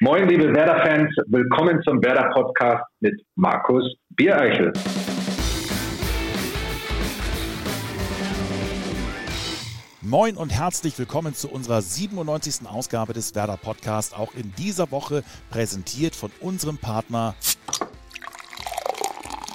Moin, liebe Werder-Fans, willkommen zum Werder-Podcast mit Markus Biereichel. Moin und herzlich willkommen zu unserer 97. Ausgabe des Werder Podcast, auch in dieser Woche präsentiert von unserem Partner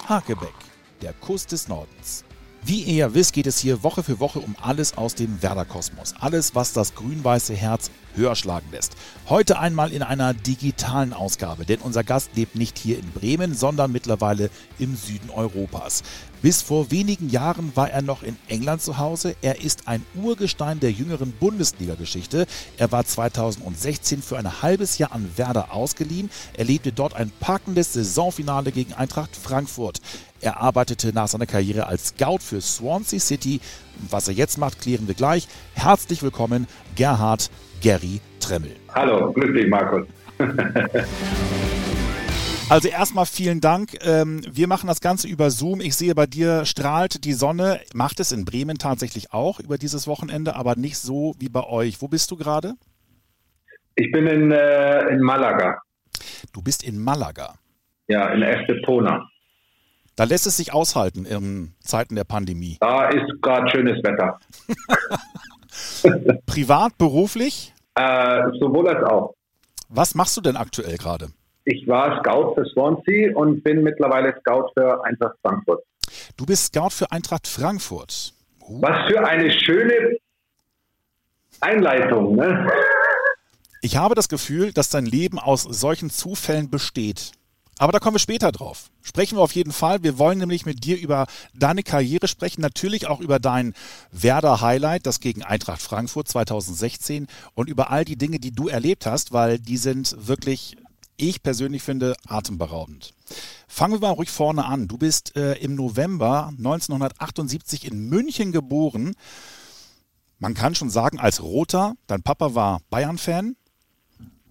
Hakebeck, der Kuss des Nordens. Wie ihr ja wisst, geht es hier Woche für Woche um alles aus dem Werder-Kosmos. Alles, was das grün-weiße Herz höher schlagen lässt. Heute einmal in einer digitalen Ausgabe, denn unser Gast lebt nicht hier in Bremen, sondern mittlerweile im Süden Europas. Bis vor wenigen Jahren war er noch in England zu Hause. Er ist ein Urgestein der jüngeren Bundesliga-Geschichte. Er war 2016 für ein halbes Jahr an Werder ausgeliehen. Er lebte dort ein packendes Saisonfinale gegen Eintracht Frankfurt. Er arbeitete nach seiner Karriere als Scout für Swansea City. Was er jetzt macht, klären wir gleich. Herzlich willkommen, Gerhard Gary Tremmel. Hallo, grüß dich, Markus. Also erstmal vielen Dank. Ähm, wir machen das Ganze über Zoom. Ich sehe, bei dir strahlt die Sonne. Macht es in Bremen tatsächlich auch über dieses Wochenende, aber nicht so wie bei euch. Wo bist du gerade? Ich bin in, äh, in Malaga. Du bist in Malaga. Ja, in Estepona. Da lässt es sich aushalten in Zeiten der Pandemie. Da ist gerade schönes Wetter. Privat, beruflich? Äh, sowohl als auch. Was machst du denn aktuell gerade? Ich war Scout für Swansea und bin mittlerweile Scout für Eintracht Frankfurt. Du bist Scout für Eintracht Frankfurt. Uh. Was für eine schöne Einleitung, ne? Ich habe das Gefühl, dass dein Leben aus solchen Zufällen besteht. Aber da kommen wir später drauf. Sprechen wir auf jeden Fall. Wir wollen nämlich mit dir über deine Karriere sprechen, natürlich auch über dein Werder-Highlight, das gegen Eintracht Frankfurt 2016 und über all die Dinge, die du erlebt hast, weil die sind wirklich, ich persönlich finde, atemberaubend. Fangen wir mal ruhig vorne an. Du bist äh, im November 1978 in München geboren. Man kann schon sagen, als Roter. Dein Papa war Bayern-Fan.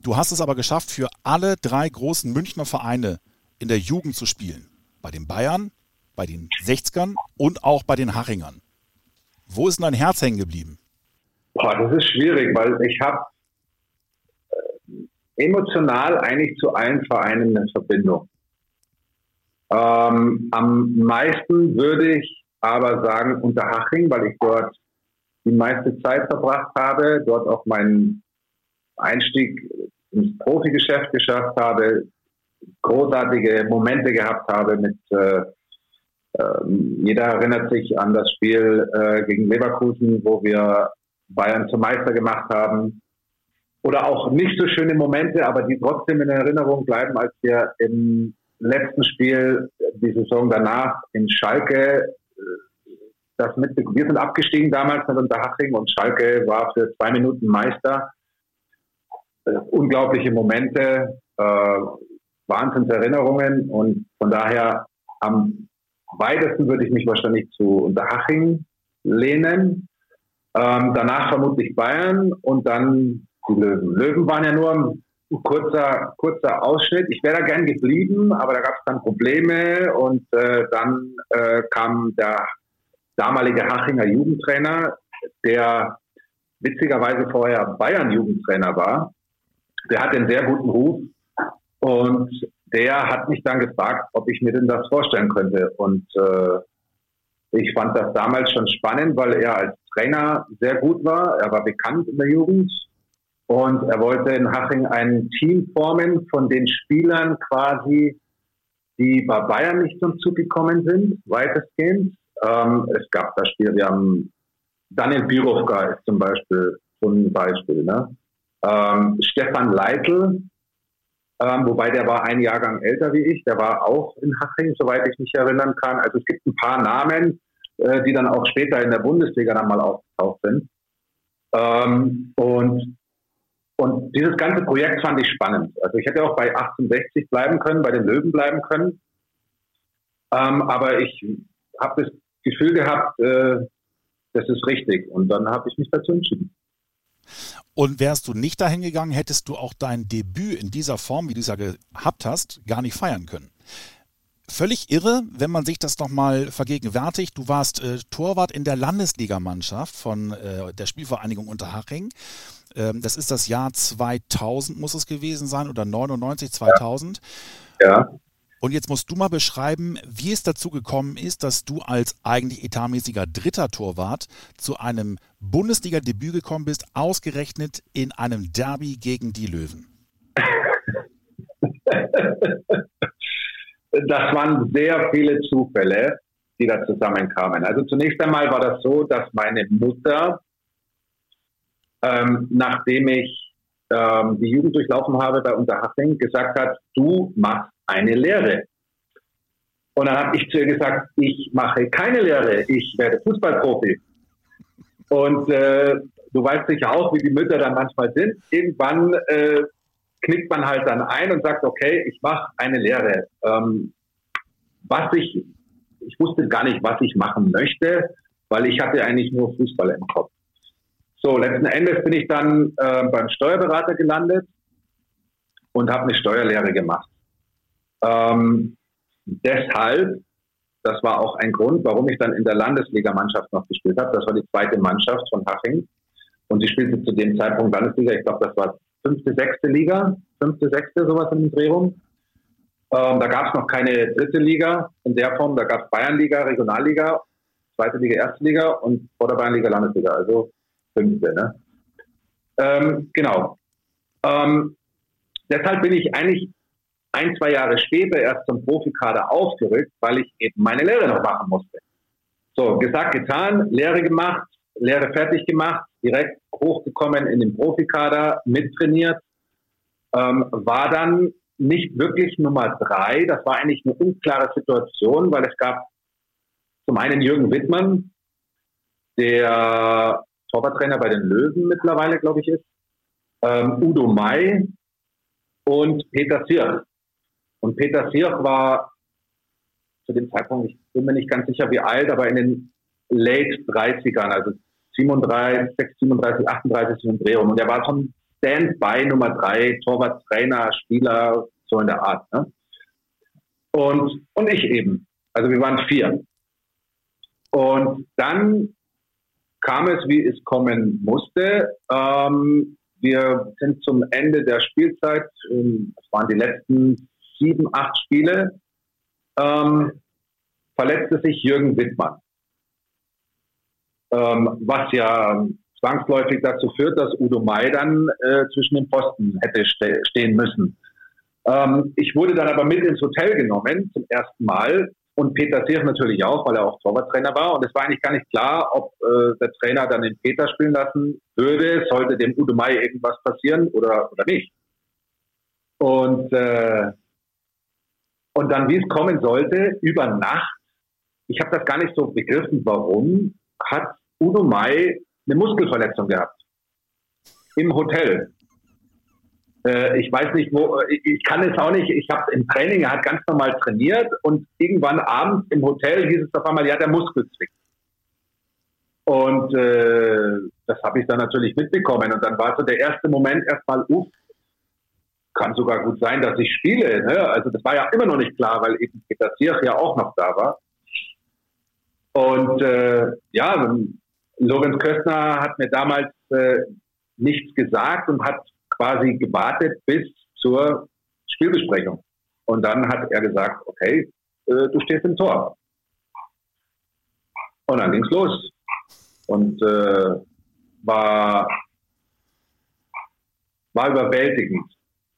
Du hast es aber geschafft, für alle drei großen Münchner Vereine in der Jugend zu spielen. Bei den Bayern, bei den 60ern und auch bei den Hachingern. Wo ist denn dein Herz hängen geblieben? Boah, das ist schwierig, weil ich habe äh, emotional eigentlich zu allen Vereinen eine Verbindung. Ähm, am meisten würde ich aber sagen Unterhaching, weil ich dort die meiste Zeit verbracht habe, dort auch meinen Einstieg ins Profigeschäft geschafft habe, großartige Momente gehabt habe mit äh, äh, jeder erinnert sich an das Spiel äh, gegen Leverkusen, wo wir Bayern zum Meister gemacht haben. Oder auch nicht so schöne Momente, aber die trotzdem in Erinnerung bleiben, als wir im letzten Spiel die Saison danach in Schalke äh, das mit, wir sind abgestiegen damals mit Unterhaching und Schalke war für zwei Minuten Meister äh, unglaubliche Momente, äh, Wahnsinnserinnerungen und von daher am weitesten würde ich mich wahrscheinlich zu Unterhaching lehnen. Ähm, danach vermutlich Bayern und dann die Löwen. Löwen waren ja nur ein kurzer, kurzer Ausschnitt. Ich wäre da gern geblieben, aber da gab es dann Probleme und äh, dann äh, kam der damalige Hachinger Jugendtrainer, der witzigerweise vorher Bayern-Jugendtrainer war der hat einen sehr guten Ruf und der hat mich dann gefragt, ob ich mir denn das vorstellen könnte. Und äh, ich fand das damals schon spannend, weil er als Trainer sehr gut war. Er war bekannt in der Jugend und er wollte in Haching ein Team formen von den Spielern quasi, die bei Bayern nicht zum Zug gekommen sind, weitestgehend. Ähm, es gab das Spiel, wir haben Daniel Birovka ist zum Beispiel so ein Beispiel. Ne? Ähm, Stefan Leitl, ähm, wobei der war ein Jahrgang älter wie ich, der war auch in Haching, soweit ich mich erinnern kann. Also es gibt ein paar Namen, äh, die dann auch später in der Bundesliga dann mal aufgetaucht sind. Ähm, und, und dieses ganze Projekt fand ich spannend. Also ich hätte auch bei 1860 bleiben können, bei den Löwen bleiben können. Ähm, aber ich habe das Gefühl gehabt, äh, das ist richtig. Und dann habe ich mich dazu entschieden. Und wärst du nicht dahin gegangen, hättest du auch dein Debüt in dieser Form, wie du es ja gehabt hast, gar nicht feiern können. Völlig irre, wenn man sich das nochmal vergegenwärtigt. Du warst äh, Torwart in der Landesligamannschaft von äh, der Spielvereinigung Unterhaching. Ähm, das ist das Jahr 2000 muss es gewesen sein oder 99, 2000. Ja. ja. Und jetzt musst du mal beschreiben, wie es dazu gekommen ist, dass du als eigentlich etatmäßiger dritter Torwart zu einem Bundesliga-Debüt gekommen bist, ausgerechnet in einem Derby gegen die Löwen. das waren sehr viele Zufälle, die da zusammenkamen. Also zunächst einmal war das so, dass meine Mutter, ähm, nachdem ich ähm, die Jugend durchlaufen habe bei Unterhaching, gesagt hat, du machst eine Lehre. Und dann habe ich zu ihr gesagt, ich mache keine Lehre, ich werde Fußballprofi. Und äh, du weißt sicher auch, wie die Mütter dann manchmal sind. Irgendwann äh, knickt man halt dann ein und sagt, okay, ich mache eine Lehre. Ähm, was ich, ich wusste gar nicht, was ich machen möchte, weil ich hatte eigentlich nur Fußball im Kopf. So, letzten Endes bin ich dann äh, beim Steuerberater gelandet und habe eine Steuerlehre gemacht. Ähm, deshalb, das war auch ein Grund, warum ich dann in der Landesligamannschaft noch gespielt habe. Das war die zweite Mannschaft von Haching. Und sie spielte zu dem Zeitpunkt Landesliga, ich glaube, das war fünfte, sechste Liga, fünfte, sechste, sowas in den Drehung. Ähm, da gab es noch keine dritte Liga in der Form. Da gab es Bayernliga, Regionalliga, zweite Liga, erste Liga und vor der Bayernliga Landesliga, also fünfte. Ne? Ähm, genau. Ähm, deshalb bin ich eigentlich ein, zwei Jahre später erst zum Profikader aufgerückt, weil ich eben meine Lehre noch machen musste. So, gesagt, getan, Lehre gemacht, Lehre fertig gemacht, direkt hochgekommen in den Profikader, mittrainiert, ähm, war dann nicht wirklich Nummer drei. Das war eigentlich eine unklare Situation, weil es gab zum einen Jürgen Wittmann, der Torwarttrainer bei den Löwen mittlerweile, glaube ich, ist, ähm, Udo May und Peter Sirch. Und Peter Sirch war zu dem Zeitpunkt, ich bin mir nicht ganz sicher, wie alt, aber in den Late 30ern, also 37, 6, 37, 38 im Drehung. Und er war schon Standby Nummer drei, Torwart, Trainer, Spieler, so in der Art. Ne? Und, und ich eben. Also wir waren vier. Und dann kam es, wie es kommen musste. Ähm, wir sind zum Ende der Spielzeit, ähm, das waren die letzten sieben, acht Spiele, ähm, verletzte sich Jürgen Wittmann ähm, was ja zwangsläufig dazu führt, dass Udo May dann äh, zwischen den Posten hätte ste stehen müssen. Ähm, ich wurde dann aber mit ins Hotel genommen zum ersten Mal und Peter Sirch natürlich auch, weil er auch Torwarttrainer war. Und es war eigentlich gar nicht klar, ob äh, der Trainer dann den Peter spielen lassen würde, sollte dem Udo May irgendwas passieren oder, oder nicht. Und, äh, und dann, wie es kommen sollte, über Nacht, ich habe das gar nicht so begriffen, warum, hat Udo Mai eine Muskelverletzung gehabt. Im Hotel. Äh, ich weiß nicht, wo, ich, ich kann es auch nicht, ich habe im Training, er hat ganz normal trainiert und irgendwann abends im Hotel hieß es auf einmal, ja, der Muskel zwickt. Und äh, das habe ich dann natürlich mitbekommen. Und dann war so der erste Moment erstmal, uff, kann sogar gut sein, dass ich spiele. Ne? Also das war ja immer noch nicht klar, weil eben Zierch ja auch noch da war. Und äh, ja, Lorenz Köstner hat mir damals äh, nichts gesagt und hat quasi gewartet bis zur Spielbesprechung. Und dann hat er gesagt, okay, äh, du stehst im Tor. Und dann ging's los. Und äh, war, war überwältigend.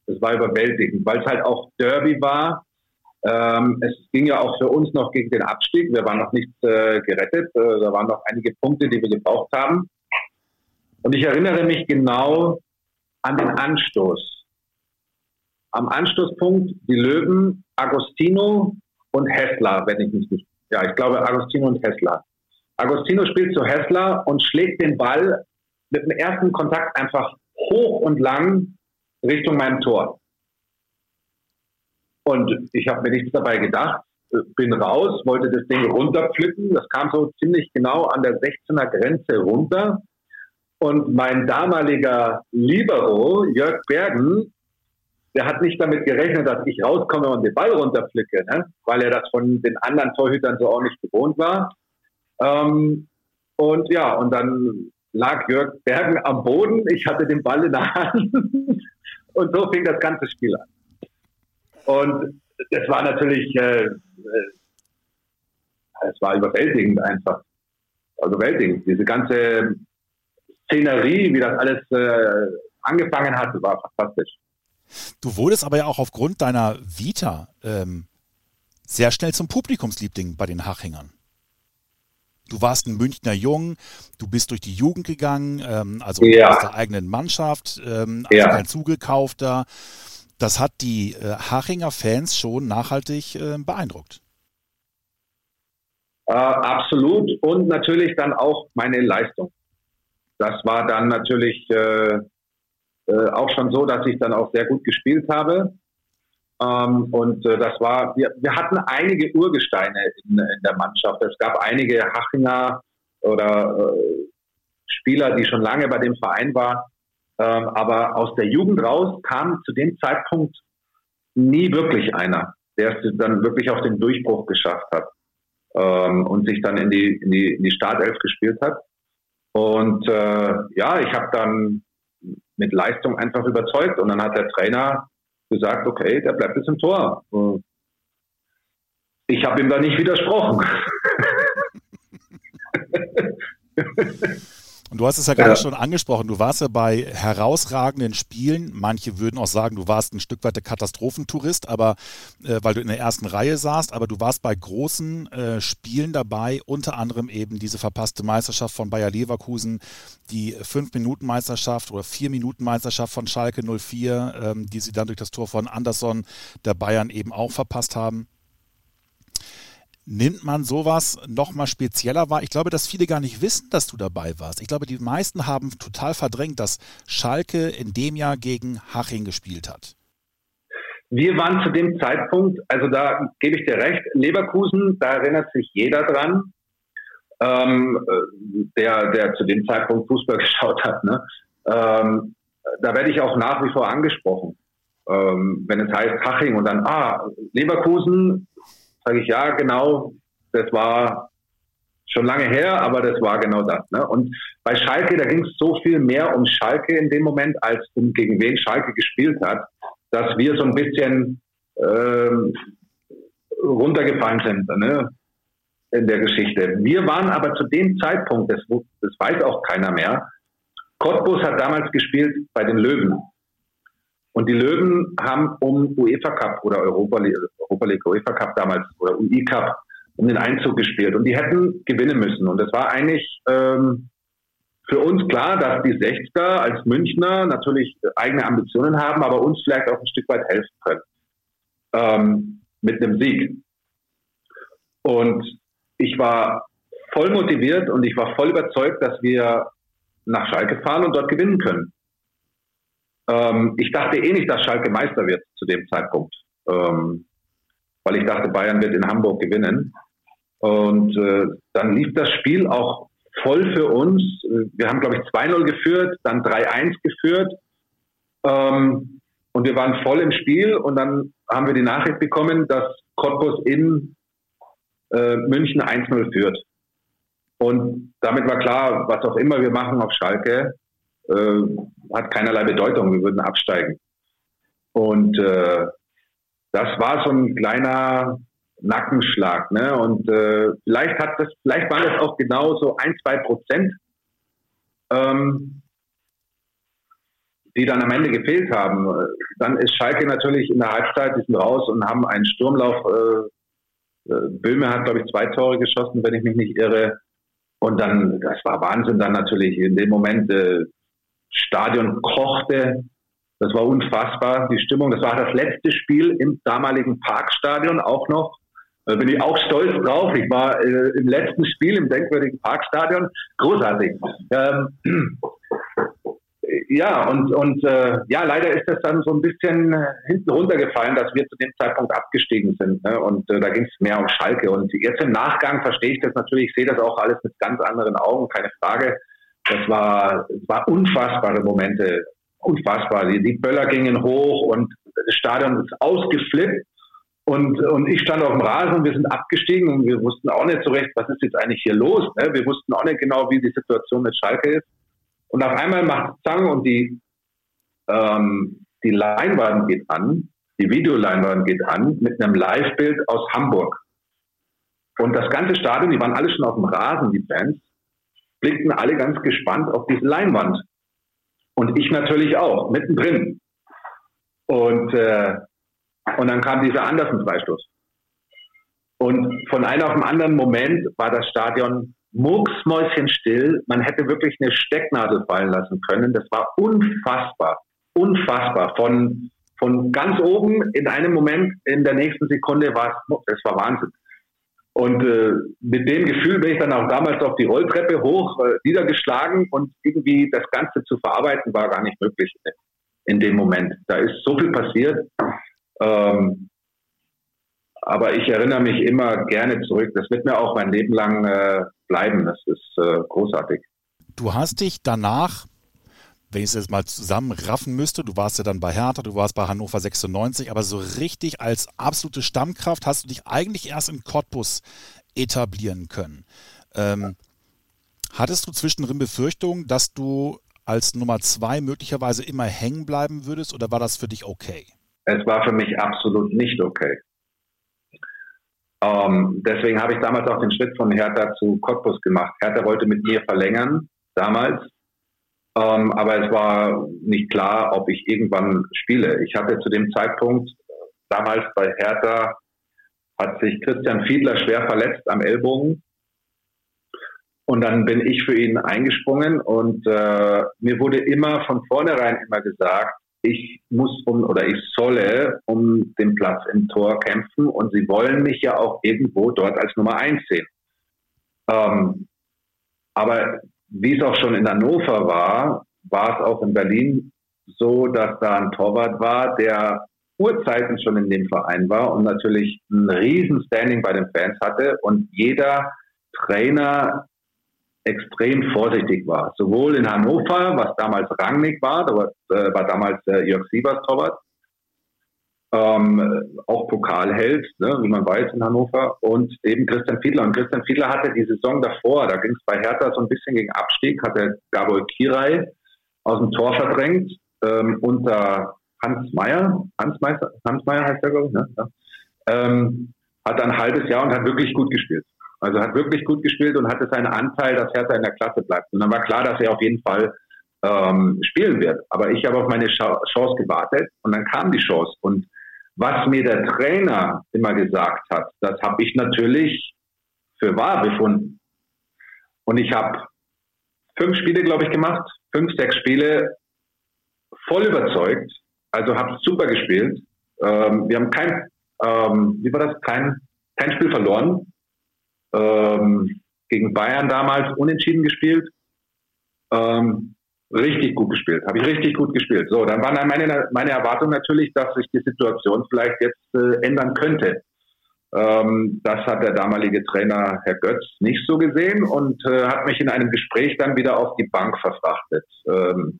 Es war überwältigend, weil es halt auch Derby war. Ähm, es ging ja auch für uns noch gegen den Abstieg. Wir waren noch nicht äh, gerettet. Äh, da waren noch einige Punkte, die wir gebraucht haben. Und ich erinnere mich genau an den Anstoß. Am Anstoßpunkt die Löwen, Agostino und Hessler, wenn ich mich nicht. Ja, ich glaube Agostino und Hessler. Agostino spielt zu Hessler und schlägt den Ball mit dem ersten Kontakt einfach hoch und lang Richtung meinem Tor. Und ich habe mir nichts dabei gedacht, äh, bin raus, wollte das Ding runterpflücken. Das kam so ziemlich genau an der 16er Grenze runter. Und mein damaliger Libero, Jörg Bergen, der hat nicht damit gerechnet, dass ich rauskomme und den Ball runterpflücke, ne? weil er das von den anderen Torhütern so auch nicht gewohnt war. Ähm, und ja, und dann lag Jörg Bergen am Boden, ich hatte den Ball in der Hand und so fing das ganze Spiel an. Und es war natürlich, äh, es war überwältigend einfach. Überwältigend. Diese ganze Szenerie, wie das alles äh, angefangen hat, war fantastisch. Du wurdest aber ja auch aufgrund deiner Vita ähm, sehr schnell zum Publikumsliebling bei den Hachingern. Du warst ein Münchner Jung, du bist durch die Jugend gegangen, ähm, also ja. aus der eigenen Mannschaft, ähm, also ja. kein zugekaufter. Das hat die äh, Hachinger Fans schon nachhaltig äh, beeindruckt. Äh, absolut und natürlich dann auch meine Leistung. Das war dann natürlich äh, äh, auch schon so, dass ich dann auch sehr gut gespielt habe. Ähm, und äh, das war, wir, wir hatten einige Urgesteine in, in, der Mannschaft. Es gab einige Hachinger oder äh, Spieler, die schon lange bei dem Verein waren. Ähm, aber aus der Jugend raus kam zu dem Zeitpunkt nie wirklich einer, der es dann wirklich auf den Durchbruch geschafft hat ähm, und sich dann in die, in die, in die Startelf gespielt hat. Und äh, ja, ich habe dann mit Leistung einfach überzeugt und dann hat der Trainer gesagt, okay, der bleibt jetzt im Tor. Ich habe ihm da nicht widersprochen. Und du hast es ja gerade ja. schon angesprochen, du warst ja bei herausragenden Spielen. Manche würden auch sagen, du warst ein Stück weit der Katastrophentourist, aber äh, weil du in der ersten Reihe saßt, aber du warst bei großen äh, Spielen dabei, unter anderem eben diese verpasste Meisterschaft von Bayer Leverkusen, die 5-Minuten-Meisterschaft oder 4-Minuten-Meisterschaft von Schalke 04, ähm, die sie dann durch das Tor von Anderson der Bayern eben auch verpasst haben nimmt man sowas nochmal spezieller wahr? Ich glaube, dass viele gar nicht wissen, dass du dabei warst. Ich glaube, die meisten haben total verdrängt, dass Schalke in dem Jahr gegen Haching gespielt hat. Wir waren zu dem Zeitpunkt, also da gebe ich dir recht, Leverkusen, da erinnert sich jeder dran, ähm, der, der zu dem Zeitpunkt Fußball geschaut hat. Ne? Ähm, da werde ich auch nach wie vor angesprochen. Ähm, wenn es heißt Haching und dann, ah, Leverkusen, sage ich, ja, genau, das war schon lange her, aber das war genau das. Ne? Und bei Schalke, da ging es so viel mehr um Schalke in dem Moment, als um gegen wen Schalke gespielt hat, dass wir so ein bisschen ähm, runtergefallen sind ne? in der Geschichte. Wir waren aber zu dem Zeitpunkt, das, das weiß auch keiner mehr, Cottbus hat damals gespielt bei den Löwen. Und die Löwen haben um UEFA Cup oder Europa League, Europa League, UEFA Cup damals oder UI Cup um den Einzug gespielt. Und die hätten gewinnen müssen. Und es war eigentlich ähm, für uns klar, dass die 60er als Münchner natürlich eigene Ambitionen haben, aber uns vielleicht auch ein Stück weit helfen können. Ähm, mit einem Sieg. Und ich war voll motiviert und ich war voll überzeugt, dass wir nach Schalke fahren und dort gewinnen können. Ähm, ich dachte eh nicht, dass Schalke Meister wird zu dem Zeitpunkt, ähm, weil ich dachte, Bayern wird in Hamburg gewinnen. Und äh, dann lief das Spiel auch voll für uns. Wir haben, glaube ich, 2-0 geführt, dann 3-1 geführt. Ähm, und wir waren voll im Spiel und dann haben wir die Nachricht bekommen, dass Cottbus in äh, München 1-0 führt. Und damit war klar, was auch immer wir machen auf Schalke, äh, hat keinerlei Bedeutung. Wir würden absteigen. Und äh, das war so ein kleiner Nackenschlag. Ne? Und äh, vielleicht hat das, vielleicht waren das auch genau so ein, zwei Prozent, ähm, die dann am Ende gefehlt haben. Dann ist Schalke natürlich in der Halbzeit, die raus und haben einen Sturmlauf. Äh, äh Böhme hat, glaube ich, zwei Tore geschossen, wenn ich mich nicht irre. Und dann, das war Wahnsinn dann natürlich. In dem Moment, äh, Stadion kochte. Das war unfassbar, die Stimmung. Das war das letzte Spiel im damaligen Parkstadion auch noch. Da bin ich auch stolz drauf. Ich war äh, im letzten Spiel im denkwürdigen Parkstadion. Großartig. Ähm, ja, und, und äh, ja, leider ist das dann so ein bisschen hinten runtergefallen, dass wir zu dem Zeitpunkt abgestiegen sind. Ne? Und äh, da ging es mehr um Schalke. Und jetzt im Nachgang verstehe ich das natürlich, ich sehe das auch alles mit ganz anderen Augen, keine Frage. Das war, das war unfassbare Momente. Unfassbar. Die, die Böller gingen hoch und das Stadion ist ausgeflippt. Und, und ich stand auf dem Rasen und wir sind abgestiegen und wir wussten auch nicht so recht, was ist jetzt eigentlich hier los. Ne? Wir wussten auch nicht genau, wie die Situation mit Schalke ist. Und auf einmal macht Zang und die, ähm, die Leinwand geht an, die Videoleinwand geht an mit einem Live-Bild aus Hamburg. Und das ganze Stadion, die waren alle schon auf dem Rasen, die Fans, blickten alle ganz gespannt auf diese Leinwand. Und ich natürlich auch, mittendrin. Und, äh, und dann kam dieser Andersen-Freistoß. Und von einem auf den anderen Moment war das Stadion mucksmäuschenstill. Man hätte wirklich eine Stecknadel fallen lassen können. Das war unfassbar. Unfassbar. Von, von ganz oben in einem Moment, in der nächsten Sekunde war es, es war Wahnsinn. Und äh, mit dem Gefühl bin ich dann auch damals auf die Rolltreppe hoch, äh, niedergeschlagen und irgendwie das Ganze zu verarbeiten war gar nicht möglich in dem Moment. Da ist so viel passiert. Ähm, aber ich erinnere mich immer gerne zurück. Das wird mir auch mein Leben lang äh, bleiben. Das ist äh, großartig. Du hast dich danach wenn ich es jetzt mal zusammenraffen müsste, du warst ja dann bei Hertha, du warst bei Hannover 96, aber so richtig als absolute Stammkraft hast du dich eigentlich erst in Cottbus etablieren können. Ähm, hattest du zwischendrin Befürchtungen, dass du als Nummer zwei möglicherweise immer hängen bleiben würdest oder war das für dich okay? Es war für mich absolut nicht okay. Ähm, deswegen habe ich damals auch den Schritt von Hertha zu Cottbus gemacht. Hertha wollte mit mir verlängern, damals. Ähm, aber es war nicht klar, ob ich irgendwann spiele. Ich hatte zu dem Zeitpunkt, damals bei Hertha, hat sich Christian Fiedler schwer verletzt am Ellbogen. Und dann bin ich für ihn eingesprungen und äh, mir wurde immer von vornherein immer gesagt, ich muss um oder ich solle um den Platz im Tor kämpfen und sie wollen mich ja auch irgendwo dort als Nummer eins sehen. Ähm, aber wie es auch schon in Hannover war, war es auch in Berlin so, dass da ein Torwart war, der Urzeiten schon in dem Verein war und natürlich ein Riesenstanding bei den Fans hatte und jeder Trainer extrem vorsichtig war. Sowohl in Hannover, was damals Rangnick war, da war, äh, war damals äh, Jörg Sievers Torwart, ähm, auch Pokalheld, ne, wie man weiß in Hannover, und eben Christian Fiedler. Und Christian Fiedler hatte die Saison davor, da ging es bei Hertha so ein bisschen gegen Abstieg, hat er Gabor Kirai aus dem Tor verdrängt ähm, unter Hans Meyer, Hans Meister, Hans Meyer heißt der, glaube ich, ne? Ja. Ähm, hat ein halbes Jahr und hat wirklich gut gespielt. Also hat wirklich gut gespielt und hatte seinen Anteil, dass Hertha in der Klasse bleibt. Und dann war klar, dass er auf jeden Fall ähm, spielen wird. Aber ich habe auf meine Chance gewartet und dann kam die Chance. Und was mir der Trainer immer gesagt hat, das habe ich natürlich für wahr befunden. Und ich habe fünf Spiele, glaube ich, gemacht, fünf, sechs Spiele voll überzeugt. Also habe super gespielt. Ähm, wir haben kein, ähm, wie war das, kein, kein Spiel verloren. Ähm, gegen Bayern damals unentschieden gespielt. Ähm, richtig gut gespielt. Habe ich richtig gut gespielt. So, dann war meine, meine Erwartung natürlich, dass sich die Situation vielleicht jetzt äh, ändern könnte. Ähm, das hat der damalige Trainer Herr Götz nicht so gesehen und äh, hat mich in einem Gespräch dann wieder auf die Bank verfrachtet, ähm,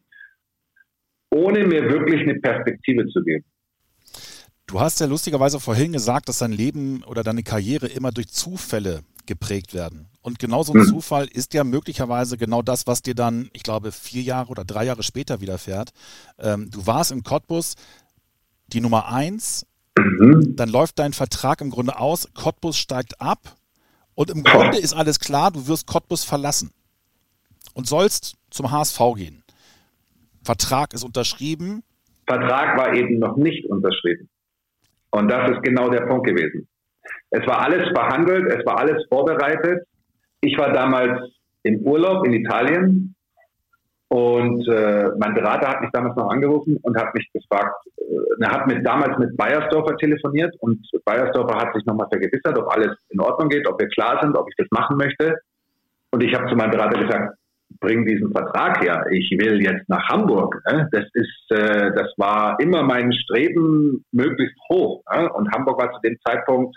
ohne mir wirklich eine Perspektive zu geben. Du hast ja lustigerweise vorhin gesagt, dass dein Leben oder deine Karriere immer durch Zufälle geprägt werden. Und genau so ein hm. Zufall ist ja möglicherweise genau das, was dir dann, ich glaube, vier Jahre oder drei Jahre später widerfährt. Ähm, du warst in Cottbus die Nummer eins, mhm. dann läuft dein Vertrag im Grunde aus, Cottbus steigt ab und im Grunde ist alles klar, du wirst Cottbus verlassen und sollst zum HSV gehen. Vertrag ist unterschrieben. Vertrag war eben noch nicht unterschrieben. Und das ist genau der Punkt gewesen. Es war alles verhandelt, es war alles vorbereitet. Ich war damals im Urlaub in Italien und äh, mein Berater hat mich damals noch angerufen und hat mich gefragt, äh, er hat mit, damals mit Bayersdorfer telefoniert und Bayersdorfer hat sich nochmal vergewissert, ob alles in Ordnung geht, ob wir klar sind, ob ich das machen möchte. Und ich habe zu meinem Berater gesagt, bring diesen Vertrag her. Ich will jetzt nach Hamburg. Ne? Das ist, äh, das war immer mein Streben möglichst hoch. Ne? Und Hamburg war zu dem Zeitpunkt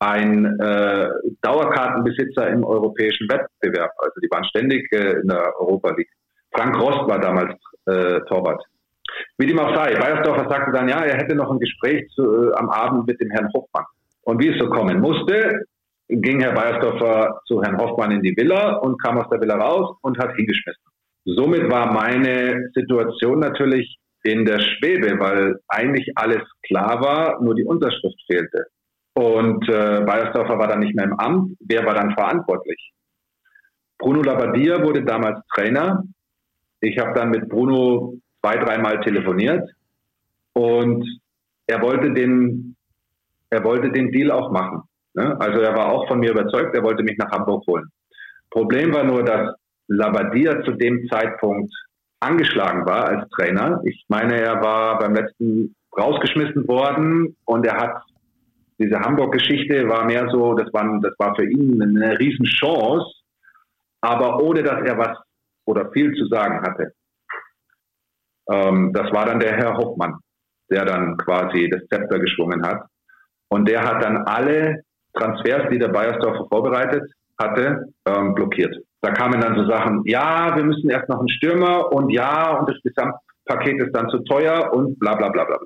ein äh, Dauerkartenbesitzer im europäischen Wettbewerb. Also die waren ständig äh, in der Europa League. Frank Rost war damals äh, Torwart. Wie dem auch sei, Bayersdorfer sagte dann, ja, er hätte noch ein Gespräch zu, äh, am Abend mit dem Herrn Hoffmann. Und wie es so kommen musste, ging Herr Bayersdorfer zu Herrn Hoffmann in die Villa und kam aus der Villa raus und hat hingeschmissen. somit war meine Situation natürlich in der Schwebe, weil eigentlich alles klar war, nur die Unterschrift fehlte. Und äh, Bayersdorfer war dann nicht mehr im Amt. Wer war dann verantwortlich? Bruno Labbadia wurde damals Trainer. Ich habe dann mit Bruno zwei, dreimal telefoniert und er wollte den, er wollte den Deal auch machen. Ne? Also er war auch von mir überzeugt, er wollte mich nach Hamburg holen. Problem war nur, dass Labadia zu dem Zeitpunkt angeschlagen war als Trainer. Ich meine, er war beim letzten rausgeschmissen worden und er hat diese Hamburg-Geschichte war mehr so, das war, das war für ihn eine Riesenchance, aber ohne dass er was oder viel zu sagen hatte. Ähm, das war dann der Herr Hoffmann, der dann quasi das Zepter geschwungen hat. Und der hat dann alle Transfers, die der Bayersdorfer vorbereitet hatte, ähm, blockiert. Da kamen dann so Sachen, ja, wir müssen erst noch einen Stürmer und ja, und das Gesamtpaket ist dann zu teuer und bla bla bla bla.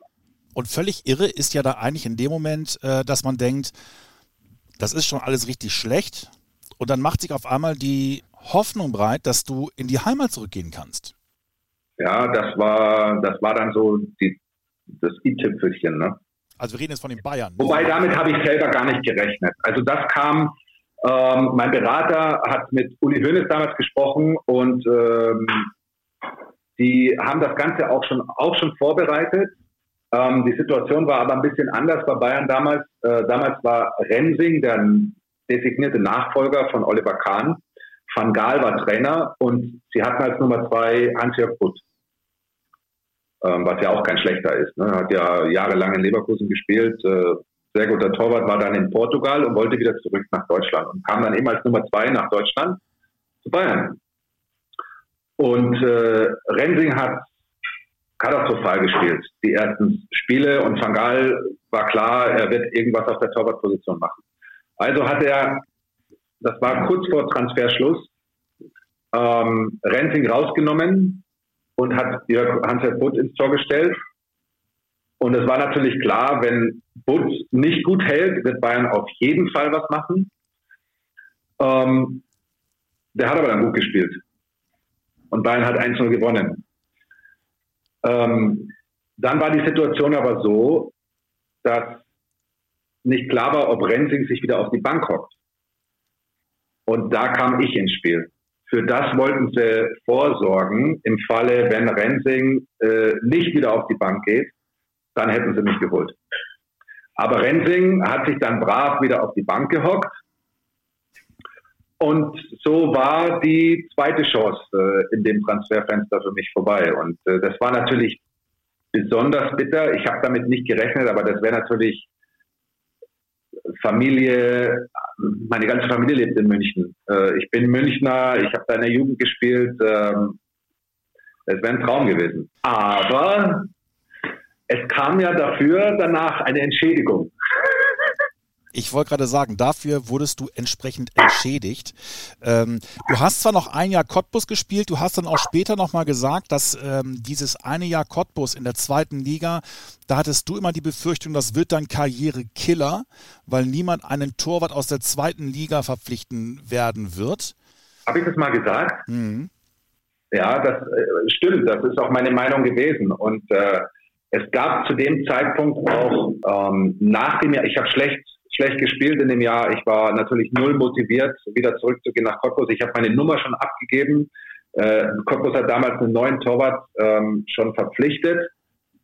Und völlig irre ist ja da eigentlich in dem Moment, äh, dass man denkt, das ist schon alles richtig schlecht. Und dann macht sich auf einmal die Hoffnung breit, dass du in die Heimat zurückgehen kannst. Ja, das war, das war dann so die, das i-Tüpfelchen. Ne? Also wir reden jetzt von den Bayern. Wobei damit habe ich selber gar nicht gerechnet. Also das kam, ähm, mein Berater hat mit Uli Hoeneß damals gesprochen und ähm, die haben das Ganze auch schon, auch schon vorbereitet. Ähm, die Situation war aber ein bisschen anders bei Bayern damals. Äh, damals war Rensing der designierte Nachfolger von Oliver Kahn. Van Gaal war Trainer und sie hatten als Nummer zwei Hans-Jörg Butt, ähm, was ja auch kein schlechter ist. Ne? Hat ja jahrelang in Leverkusen gespielt, äh, sehr guter Torwart, war dann in Portugal und wollte wieder zurück nach Deutschland und kam dann eben als Nummer zwei nach Deutschland zu Bayern. Und äh, Rensing hat katastrophal gespielt, die ersten Spiele. Und Van Gaal war klar, er wird irgendwas auf der Torwartposition machen. Also hat er, das war kurz vor Transferschluss, ähm, Rensing rausgenommen und hat Hans-Herr Butt ins Tor gestellt. Und es war natürlich klar, wenn Butt nicht gut hält, wird Bayern auf jeden Fall was machen. Ähm, der hat aber dann gut gespielt. Und Bayern hat 1-0 gewonnen. Ähm, dann war die Situation aber so, dass nicht klar war, ob Rensing sich wieder auf die Bank hockt. Und da kam ich ins Spiel. Für das wollten sie vorsorgen. Im Falle, wenn Rensing äh, nicht wieder auf die Bank geht, dann hätten sie mich geholt. Aber Rensing hat sich dann brav wieder auf die Bank gehockt und so war die zweite Chance äh, in dem Transferfenster für mich vorbei. Und äh, das war natürlich besonders bitter. Ich habe damit nicht gerechnet, aber das wäre natürlich Familie, meine ganze Familie lebt in München. Äh, ich bin Münchner, ich habe da in der Jugend gespielt. Ähm, es wäre ein Traum gewesen. Aber es kam ja dafür danach eine Entschädigung. Ich wollte gerade sagen, dafür wurdest du entsprechend entschädigt. Ähm, du hast zwar noch ein Jahr Cottbus gespielt, du hast dann auch später nochmal gesagt, dass ähm, dieses eine Jahr Cottbus in der zweiten Liga, da hattest du immer die Befürchtung, das wird dein Karrierekiller, weil niemand einen Torwart aus der zweiten Liga verpflichten werden wird. Habe ich das mal gesagt? Mhm. Ja, das äh, stimmt. Das ist auch meine Meinung gewesen. Und äh, es gab zu dem Zeitpunkt auch ähm, nach dem Jahr, ich habe schlecht schlecht gespielt in dem Jahr. Ich war natürlich null motiviert, wieder zurückzugehen nach Cottbus. Ich habe meine Nummer schon abgegeben. Äh, Cottbus hat damals einen neuen Torwart ähm, schon verpflichtet.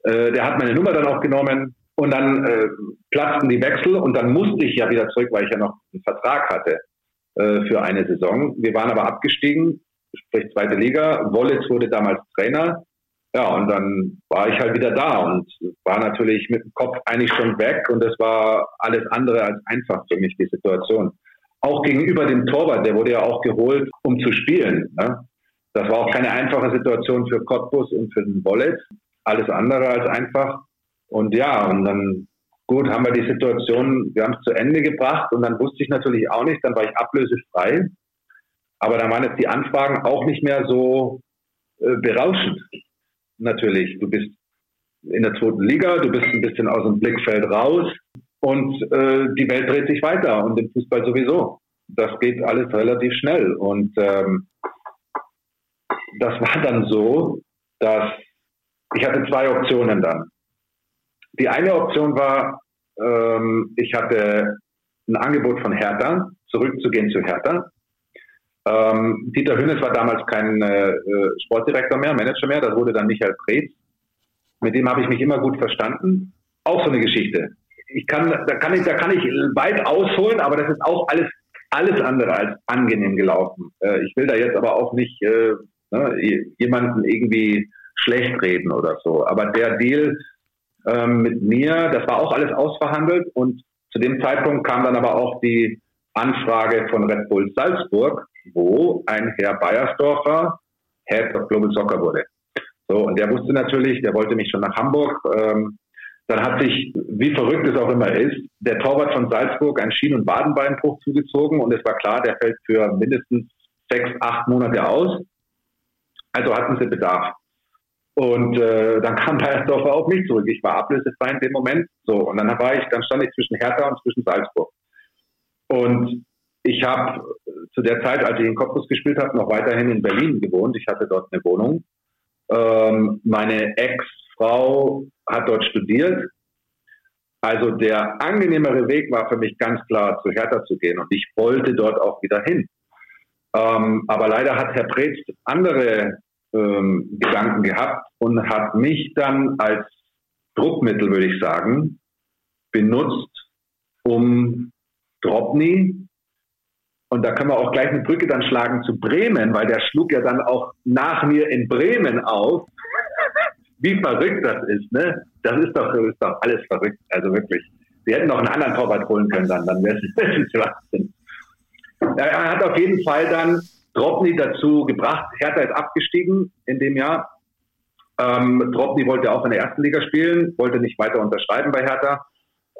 Äh, der hat meine Nummer dann auch genommen und dann äh, platzten die Wechsel und dann musste ich ja wieder zurück, weil ich ja noch einen Vertrag hatte äh, für eine Saison. Wir waren aber abgestiegen, sprich zweite Liga. Wollitz wurde damals Trainer. Ja, und dann war ich halt wieder da und war natürlich mit dem Kopf eigentlich schon weg und es war alles andere als einfach für mich, die Situation. Auch gegenüber dem Torwart, der wurde ja auch geholt, um zu spielen. Ne? Das war auch keine einfache Situation für Cottbus und für den Wallet. Alles andere als einfach. Und ja, und dann, gut, haben wir die Situation, wir haben es zu Ende gebracht und dann wusste ich natürlich auch nicht, dann war ich ablösefrei. Aber dann waren jetzt die Anfragen auch nicht mehr so äh, berauschend natürlich. Du bist in der zweiten Liga, du bist ein bisschen aus dem Blickfeld raus und äh, die Welt dreht sich weiter und im Fußball sowieso. Das geht alles relativ schnell und ähm, das war dann so, dass ich hatte zwei Optionen dann. Die eine Option war, ähm, ich hatte ein Angebot von Hertha, zurückzugehen zu Hertha. Ähm, Dieter Hünnes war damals kein äh, Sportdirektor mehr, Manager mehr, das wurde dann Michael Preetz. Mit dem habe ich mich immer gut verstanden. Auch so eine Geschichte. Ich kann, da kann ich, da kann ich weit ausholen, aber das ist auch alles, alles andere als angenehm gelaufen. Äh, ich will da jetzt aber auch nicht äh, ne, jemanden irgendwie schlecht reden oder so. Aber der Deal ähm, mit mir, das war auch alles ausverhandelt und zu dem Zeitpunkt kam dann aber auch die Anfrage von Red Bull Salzburg, wo ein Herr Beiersdorfer Head of Global Soccer wurde. So, und der wusste natürlich, der wollte mich schon nach Hamburg. Ähm, dann hat sich, wie verrückt es auch immer ist, der Torwart von Salzburg ein Schien- und Wadenbeinbruch zugezogen und es war klar, der fällt für mindestens sechs, acht Monate aus. Also hatten sie Bedarf. Und äh, dann kam Beiersdorfer auf mich zurück. Ich war ablösefrei in dem Moment. So, und dann war ich, dann stand ich zwischen Hertha und zwischen Salzburg. Und ich habe zu der Zeit, als ich in Cottbus gespielt habe, noch weiterhin in Berlin gewohnt. Ich hatte dort eine Wohnung. Ähm, meine Ex-Frau hat dort studiert. Also der angenehmere Weg war für mich ganz klar, zu Hertha zu gehen. Und ich wollte dort auch wieder hin. Ähm, aber leider hat Herr Preetz andere ähm, Gedanken gehabt und hat mich dann als Druckmittel, würde ich sagen, benutzt, um Dropny, und da können wir auch gleich eine Brücke dann schlagen zu Bremen, weil der schlug ja dann auch nach mir in Bremen auf. Wie verrückt das ist, ne? Das ist doch, ist doch alles verrückt, also wirklich. Sie hätten noch einen anderen Torwart holen können dann, dann wäre es Schwachsinn. Er hat auf jeden Fall dann Dropny dazu gebracht. Hertha ist abgestiegen in dem Jahr. Ähm, Dropny wollte auch in der ersten Liga spielen, wollte nicht weiter unterschreiben bei Hertha.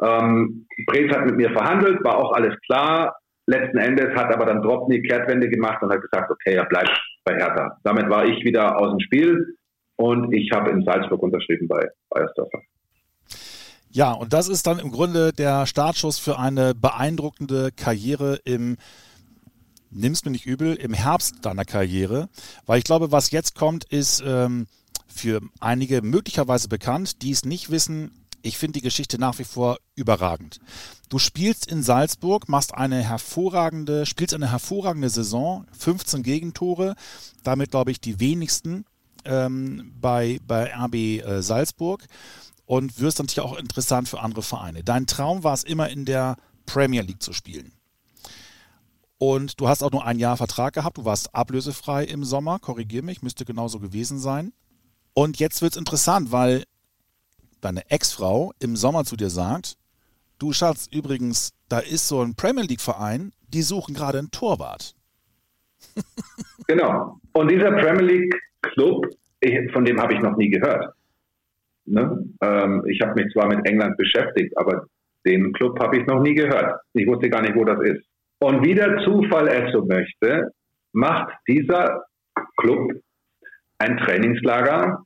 Ähm, Brez hat mit mir verhandelt, war auch alles klar. Letzten Endes hat aber dann Dropny Kehrtwende gemacht und hat gesagt, okay, er bleibt bei Hertha. Damit war ich wieder aus dem Spiel und ich habe in Salzburg unterschrieben bei Bayersdorfer. Ja, und das ist dann im Grunde der Startschuss für eine beeindruckende Karriere im nimm's mir nicht übel, im Herbst deiner Karriere, weil ich glaube, was jetzt kommt, ist ähm, für einige möglicherweise bekannt, die es nicht wissen. Ich finde die Geschichte nach wie vor überragend. Du spielst in Salzburg, machst eine hervorragende, spielst eine hervorragende Saison, 15 Gegentore, damit glaube ich die wenigsten ähm, bei, bei RB äh, Salzburg und wirst natürlich auch interessant für andere Vereine. Dein Traum war es immer in der Premier League zu spielen. Und du hast auch nur ein Jahr Vertrag gehabt. Du warst ablösefrei im Sommer. Korrigier mich, müsste genauso gewesen sein. Und jetzt wird es interessant, weil deine Ex-Frau im Sommer zu dir sagt, du Schatz, übrigens, da ist so ein Premier League-Verein, die suchen gerade einen Torwart. genau. Und dieser Premier League-Club, von dem habe ich noch nie gehört. Ne? Ähm, ich habe mich zwar mit England beschäftigt, aber den Club habe ich noch nie gehört. Ich wusste gar nicht, wo das ist. Und wie der Zufall es so möchte, macht dieser Club ein Trainingslager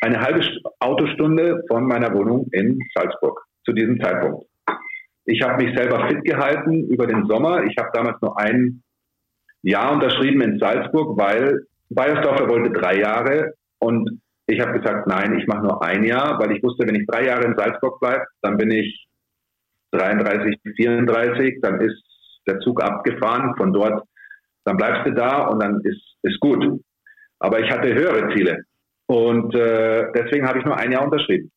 eine halbe Autostunde von meiner Wohnung in Salzburg zu diesem Zeitpunkt. Ich habe mich selber fit gehalten über den Sommer. Ich habe damals nur ein Jahr unterschrieben in Salzburg, weil Bayersdorfer wollte drei Jahre und ich habe gesagt, nein, ich mache nur ein Jahr, weil ich wusste, wenn ich drei Jahre in Salzburg bleibe, dann bin ich 33, 34, dann ist der Zug abgefahren, von dort, dann bleibst du da und dann ist, ist gut. Aber ich hatte höhere Ziele. Und äh, deswegen habe ich nur ein Jahr unterschrieben.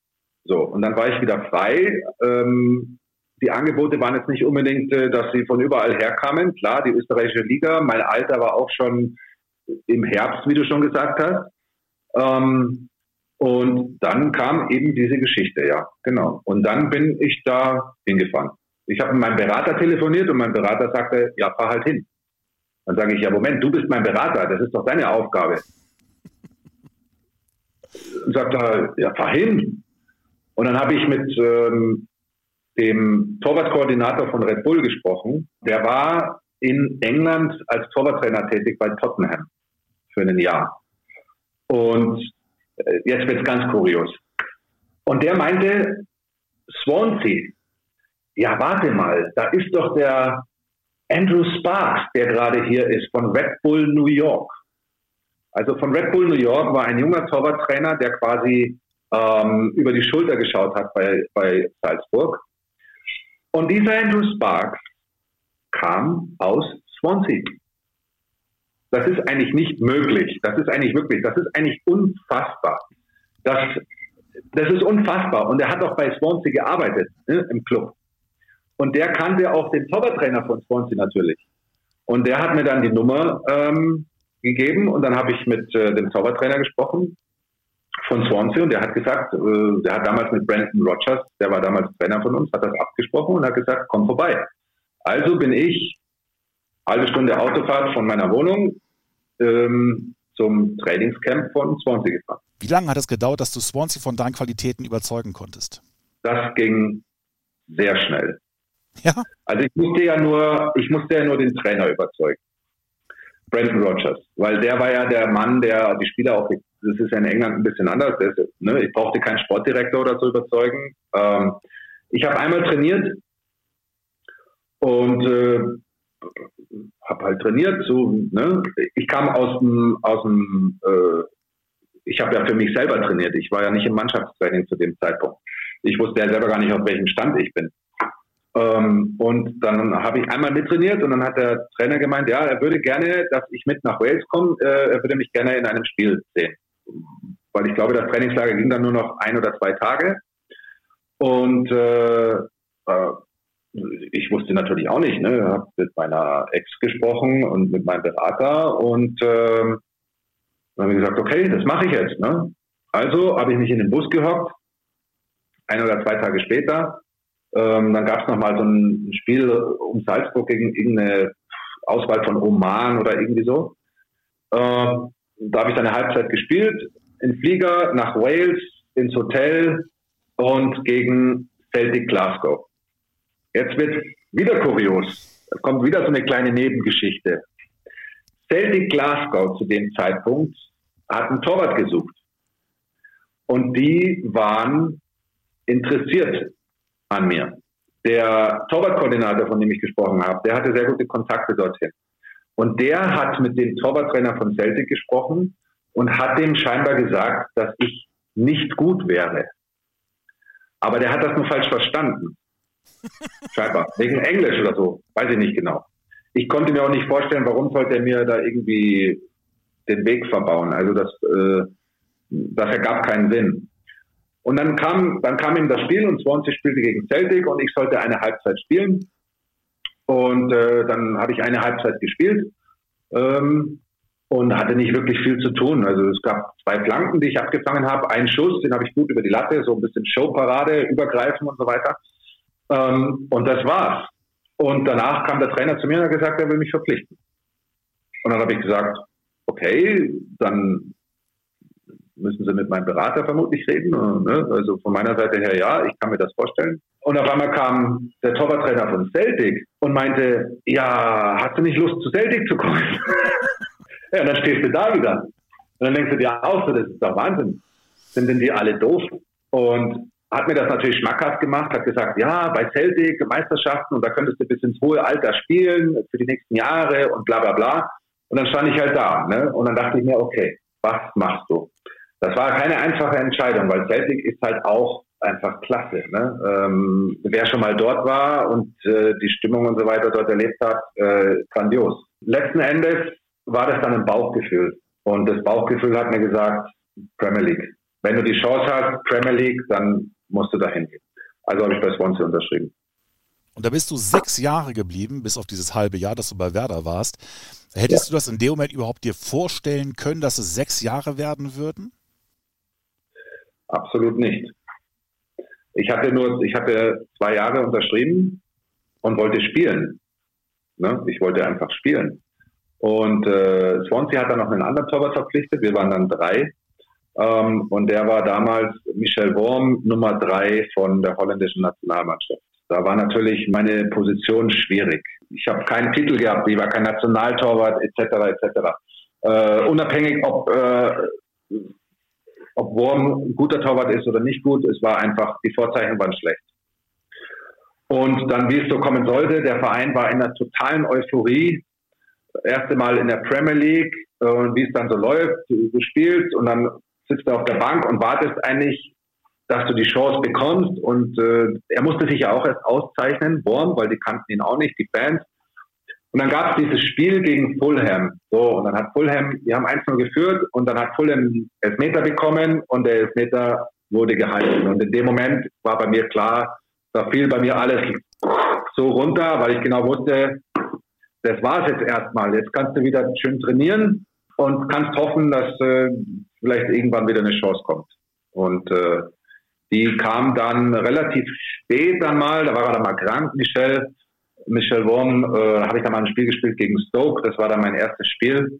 So, und dann war ich wieder frei. Ähm, die Angebote waren jetzt nicht unbedingt, äh, dass sie von überall herkamen. Klar, die österreichische Liga, mein Alter war auch schon im Herbst, wie du schon gesagt hast. Ähm, und dann kam eben diese Geschichte, ja, genau. Und dann bin ich da hingefahren. Ich habe mit meinem Berater telefoniert und mein Berater sagte, ja, fahr halt hin. Dann sage ich, ja, Moment, du bist mein Berater, das ist doch deine Aufgabe. Sagt er, ja, fahr hin. Und dann habe ich mit ähm, dem Torwartkoordinator von Red Bull gesprochen. Der war in England als Torwarttrainer tätig bei Tottenham für ein Jahr. Und äh, jetzt wird es ganz kurios. Und der meinte, Swansea, ja, warte mal, da ist doch der Andrew Sparks, der gerade hier ist, von Red Bull New York. Also von Red Bull New York war ein junger Torwarttrainer, der quasi ähm, über die Schulter geschaut hat bei, bei Salzburg. Und dieser Andrew Sparks kam aus Swansea. Das ist eigentlich nicht möglich. Das ist eigentlich wirklich, das ist eigentlich unfassbar. Das, das ist unfassbar. Und er hat auch bei Swansea gearbeitet, ne, im Club. Und der kannte auch den Torwarttrainer von Swansea natürlich. Und der hat mir dann die Nummer ähm, gegeben und dann habe ich mit äh, dem Zaubertrainer gesprochen von Swansea und der hat gesagt, äh, der hat damals mit Brandon Rogers, der war damals Trainer von uns, hat das abgesprochen und hat gesagt, komm vorbei. Also bin ich halbe Stunde Autofahrt von meiner Wohnung ähm, zum Trainingscamp von Swansea gefahren. Wie lange hat es gedauert, dass du Swansea von deinen Qualitäten überzeugen konntest? Das ging sehr schnell. Ja. Also ich musste ja nur, ich musste ja nur den Trainer überzeugen. Brandon Rogers, weil der war ja der Mann, der die Spieler auch, das ist ja in England ein bisschen anders, ist, ne, ich brauchte keinen Sportdirektor oder so überzeugen. Ähm, ich habe einmal trainiert und äh, habe halt trainiert. So, ne? Ich kam aus dem, aus dem äh, ich habe ja für mich selber trainiert. Ich war ja nicht im Mannschaftstraining zu dem Zeitpunkt. Ich wusste ja selber gar nicht, auf welchem Stand ich bin. Ähm, und dann habe ich einmal mittrainiert und dann hat der Trainer gemeint, ja, er würde gerne, dass ich mit nach Wales komme, äh, er würde mich gerne in einem Spiel sehen. Weil ich glaube, das Trainingslager ging dann nur noch ein oder zwei Tage. Und äh, äh, ich wusste natürlich auch nicht, ne, habe mit meiner Ex gesprochen und mit meinem Berater und äh, dann habe ich gesagt, okay, das mache ich jetzt. Ne? Also habe ich mich in den Bus gehockt, ein oder zwei Tage später ähm, dann gab es nochmal so ein Spiel um Salzburg gegen irgendeine Auswahl von Oman oder irgendwie so. Ähm, da habe ich dann eine Halbzeit gespielt, in Flieger nach Wales, ins Hotel und gegen Celtic Glasgow. Jetzt wird wieder kurios. Es kommt wieder so eine kleine Nebengeschichte. Celtic Glasgow zu dem Zeitpunkt hat einen Torwart gesucht. Und die waren interessiert an mir. Der Torwartkoordinator, von dem ich gesprochen habe, der hatte sehr gute Kontakte dorthin. Und der hat mit dem Torwarttrainer von Celtic gesprochen und hat dem scheinbar gesagt, dass ich nicht gut wäre. Aber der hat das nur falsch verstanden. Scheinbar. Wegen Englisch oder so. Weiß ich nicht genau. Ich konnte mir auch nicht vorstellen, warum sollte er mir da irgendwie den Weg verbauen. Also das, äh, das ergab keinen Sinn. Und dann kam, dann kam ihm das Spiel und Swansea spielte gegen Celtic und ich sollte eine Halbzeit spielen. Und äh, dann habe ich eine Halbzeit gespielt ähm, und hatte nicht wirklich viel zu tun. Also es gab zwei Flanken, die ich abgefangen habe, einen Schuss, den habe ich gut über die Latte, so ein bisschen Showparade, übergreifen und so weiter. Ähm, und das war's. Und danach kam der Trainer zu mir und hat gesagt, er will mich verpflichten. Und dann habe ich gesagt, okay, dann müssen Sie mit meinem Berater vermutlich reden. Ne? Also von meiner Seite her ja, ich kann mir das vorstellen. Und auf einmal kam der Torwarttrainer von Celtic und meinte, ja, hast du nicht Lust zu Celtic zu kommen? ja, und dann stehst du da wieder. Und dann denkst du dir auch so, das ist doch Wahnsinn. Sind denn die alle doof? Und hat mir das natürlich schmackhaft gemacht, hat gesagt, ja, bei Celtic Meisterschaften und da könntest du bis ins hohe Alter spielen für die nächsten Jahre und bla bla bla. Und dann stand ich halt da. Ne? Und dann dachte ich mir, okay, was machst du? Das war keine einfache Entscheidung, weil Celtic ist halt auch einfach klasse. Ne? Ähm, wer schon mal dort war und äh, die Stimmung und so weiter dort erlebt hat, äh, grandios. Letzten Endes war das dann ein Bauchgefühl. Und das Bauchgefühl hat mir gesagt, Premier League. Wenn du die Chance hast, Premier League, dann musst du dahin gehen. Also habe ich bei Swansea unterschrieben. Und da bist du sechs Jahre geblieben, bis auf dieses halbe Jahr, dass du bei Werder warst. Hättest ja. du das in dem Moment überhaupt dir vorstellen können, dass es sechs Jahre werden würden? Absolut nicht. Ich hatte nur, ich hatte zwei Jahre unterschrieben und wollte spielen. Ne? Ich wollte einfach spielen. Und äh, Swansea hat dann noch einen anderen Torwart verpflichtet. Wir waren dann drei. Ähm, und der war damals Michel Worm, Nummer drei von der holländischen Nationalmannschaft. Da war natürlich meine Position schwierig. Ich habe keinen Titel gehabt, ich war kein Nationaltorwart etc. etc. Äh, unabhängig, ob äh, ob Wurm ein guter Torwart ist oder nicht gut, es war einfach, die Vorzeichen waren schlecht. Und dann, wie es so kommen sollte, der Verein war in einer totalen Euphorie. Erste Mal in der Premier League, und wie es dann so läuft. Du, du spielst und dann sitzt du auf der Bank und wartest eigentlich, dass du die Chance bekommst. Und äh, er musste sich ja auch erst auszeichnen, Worm, weil die kannten ihn auch nicht, die Fans. Und dann gab es dieses Spiel gegen Fulham. So, und dann hat Fulham, die haben 1-0 geführt und dann hat Fulham Elfmeter bekommen und der Elfmeter wurde gehalten. Und in dem Moment war bei mir klar, da fiel bei mir alles so runter, weil ich genau wusste, das war es jetzt erstmal. Jetzt kannst du wieder schön trainieren und kannst hoffen, dass äh, vielleicht irgendwann wieder eine Chance kommt. Und äh, die kam dann relativ spät dann mal, da war er dann mal krank, Michel. Michel Wurm, äh, da habe ich dann mal ein Spiel gespielt gegen Stoke, das war dann mein erstes Spiel.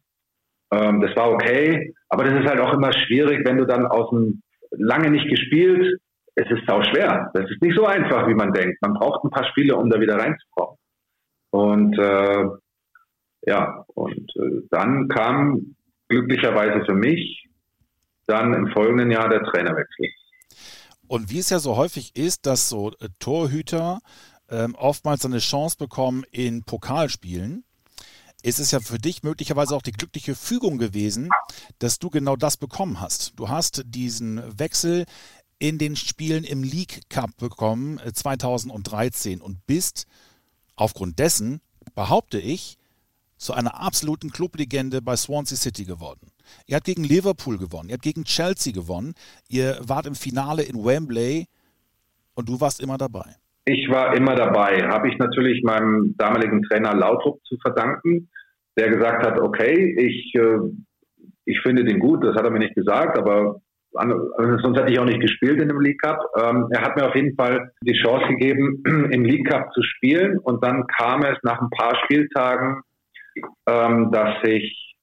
Ähm, das war okay, aber das ist halt auch immer schwierig, wenn du dann aus dem lange nicht gespielt, es ist sau schwer. Das ist nicht so einfach, wie man denkt. Man braucht ein paar Spiele, um da wieder reinzukommen. Und äh, ja, und äh, dann kam glücklicherweise für mich dann im folgenden Jahr der Trainerwechsel. Und wie es ja so häufig ist, dass so äh, Torhüter ähm, oftmals eine Chance bekommen in Pokalspielen, ist es ja für dich möglicherweise auch die glückliche Fügung gewesen, dass du genau das bekommen hast. Du hast diesen Wechsel in den Spielen im League Cup bekommen 2013 äh, und bist aufgrund dessen, behaupte ich, zu einer absoluten Clublegende bei Swansea City geworden. Ihr habt gegen Liverpool gewonnen, ihr habt gegen Chelsea gewonnen, ihr wart im Finale in Wembley und du warst immer dabei. Ich war immer dabei. Habe ich natürlich meinem damaligen Trainer Lautrup zu verdanken, der gesagt hat, okay, ich, äh, ich finde den gut, das hat er mir nicht gesagt, aber sonst hätte ich auch nicht gespielt in dem League Cup. Ähm, er hat mir auf jeden Fall die Chance gegeben, im League Cup zu spielen und dann kam es nach ein paar Spieltagen, ähm, dass sich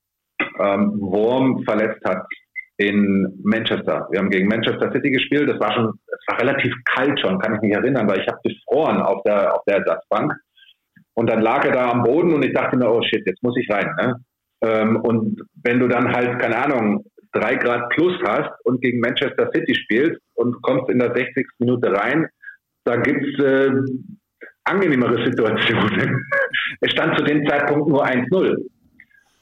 ähm, Wurm verletzt hat in Manchester. Wir haben gegen Manchester City gespielt. Das war schon, es war relativ kalt schon, kann ich mich erinnern, weil ich habe gefroren auf der auf der Ersatzbank. Und dann lag er da am Boden und ich dachte mir, oh shit, jetzt muss ich rein. Ne? Ähm, und wenn du dann halt, keine Ahnung, drei Grad plus hast und gegen Manchester City spielst und kommst in der 60. Minute rein, da gibt's äh, angenehmere Situationen. es stand zu dem Zeitpunkt nur 1-0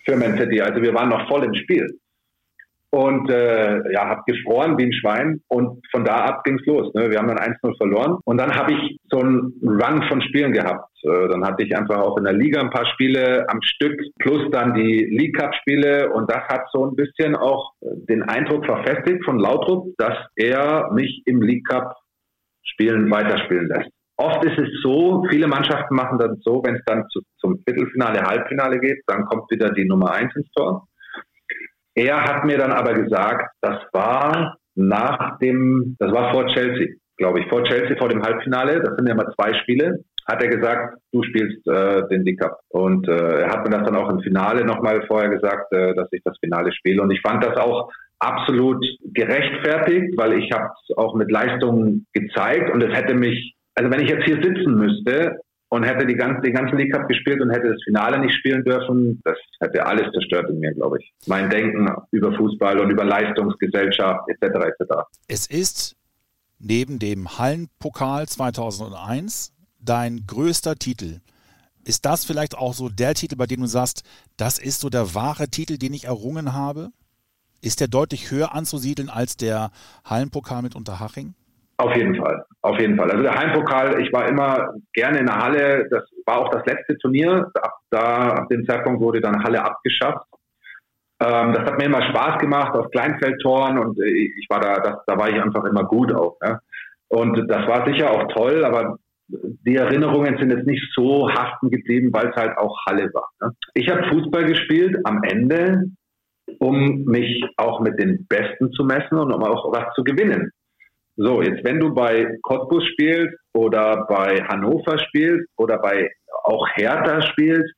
für Man City. Also wir waren noch voll im Spiel und äh, ja, habe gefroren wie ein Schwein und von da ab ging's los. Ne? Wir haben dann 1-0 verloren und dann habe ich so einen Run von Spielen gehabt. Äh, dann hatte ich einfach auch in der Liga ein paar Spiele am Stück plus dann die League Cup Spiele und das hat so ein bisschen auch den Eindruck verfestigt von Lautrup, dass er mich im League Cup Spielen weiterspielen lässt. Oft ist es so, viele Mannschaften machen das so, wenn es dann zu, zum Viertelfinale, Halbfinale geht, dann kommt wieder die Nummer eins ins Tor. Er hat mir dann aber gesagt, das war nach dem, das war vor Chelsea, glaube ich, vor Chelsea, vor dem Halbfinale, das sind ja immer zwei Spiele, hat er gesagt, du spielst äh, den League Cup. Und äh, er hat mir das dann auch im Finale nochmal vorher gesagt, äh, dass ich das Finale spiele. Und ich fand das auch absolut gerechtfertigt, weil ich habe es auch mit Leistung gezeigt und es hätte mich, also wenn ich jetzt hier sitzen müsste und hätte die ganze, den ganzen League Cup gespielt und hätte das Finale nicht spielen dürfen, das hätte alles zerstört in mir, glaube ich. Mein Denken über Fußball und über Leistungsgesellschaft etc. etc. Es ist neben dem Hallenpokal 2001 dein größter Titel. Ist das vielleicht auch so der Titel, bei dem du sagst, das ist so der wahre Titel, den ich errungen habe? Ist der deutlich höher anzusiedeln als der Hallenpokal mit Unterhaching? Auf jeden Fall, auf jeden Fall. Also der Heimpokal, ich war immer gerne in der Halle. Das war auch das letzte Turnier. Ab, da, ab dem Zeitpunkt wurde dann Halle abgeschafft. Ähm, das hat mir immer Spaß gemacht auf Kleinfeldtoren und ich war da, das, da war ich einfach immer gut auch. Ne? Und das war sicher auch toll, aber die Erinnerungen sind jetzt nicht so haften geblieben, weil es halt auch Halle war. Ne? Ich habe Fußball gespielt am Ende, um mich auch mit den Besten zu messen und um auch was zu gewinnen. So, jetzt wenn du bei Cottbus spielst oder bei Hannover spielst oder bei auch Hertha spielst,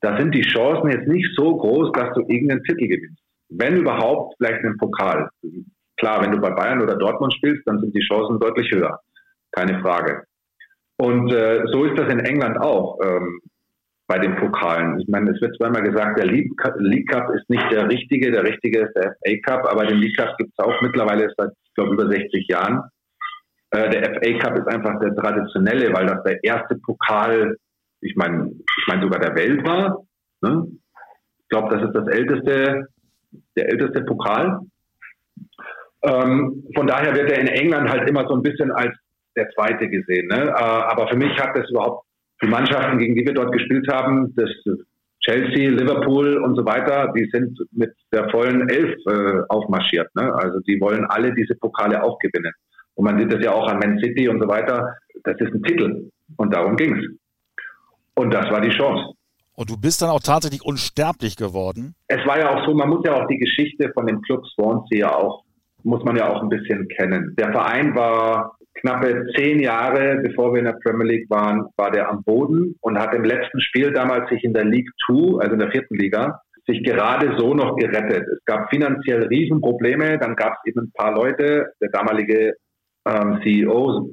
da sind die Chancen jetzt nicht so groß, dass du irgendeinen Titel gewinnst. Wenn überhaupt, vielleicht einen Pokal. Klar, wenn du bei Bayern oder Dortmund spielst, dann sind die Chancen deutlich höher. Keine Frage. Und äh, so ist das in England auch. Ähm, bei den Pokalen. Ich meine, es wird zweimal gesagt, der League Cup ist nicht der richtige, der richtige ist der FA Cup, aber den League Cup gibt es auch mittlerweile seit, ich glaube, über 60 Jahren. Äh, der FA Cup ist einfach der traditionelle, weil das der erste Pokal, ich meine, ich meine sogar der Welt war. Ne? glaube, das ist das älteste, der älteste Pokal. Ähm, von daher wird er in England halt immer so ein bisschen als der zweite gesehen. Ne? Äh, aber für mich hat das überhaupt die Mannschaften, gegen die wir dort gespielt haben, das Chelsea, Liverpool und so weiter, die sind mit der vollen Elf äh, aufmarschiert. Ne? Also die wollen alle diese Pokale auch gewinnen. Und man sieht das ja auch an Man City und so weiter. Das ist ein Titel. Und darum ging's. Und das war die Chance. Und du bist dann auch tatsächlich unsterblich geworden. Es war ja auch so, man muss ja auch die Geschichte von dem Club Swansea ja auch, muss man ja auch ein bisschen kennen. Der Verein war knappe zehn Jahre, bevor wir in der Premier League waren, war der am Boden und hat im letzten Spiel damals sich in der League Two, also in der vierten Liga, sich gerade so noch gerettet. Es gab finanziell Riesenprobleme, dann gab es eben ein paar Leute, der damalige ähm, CEO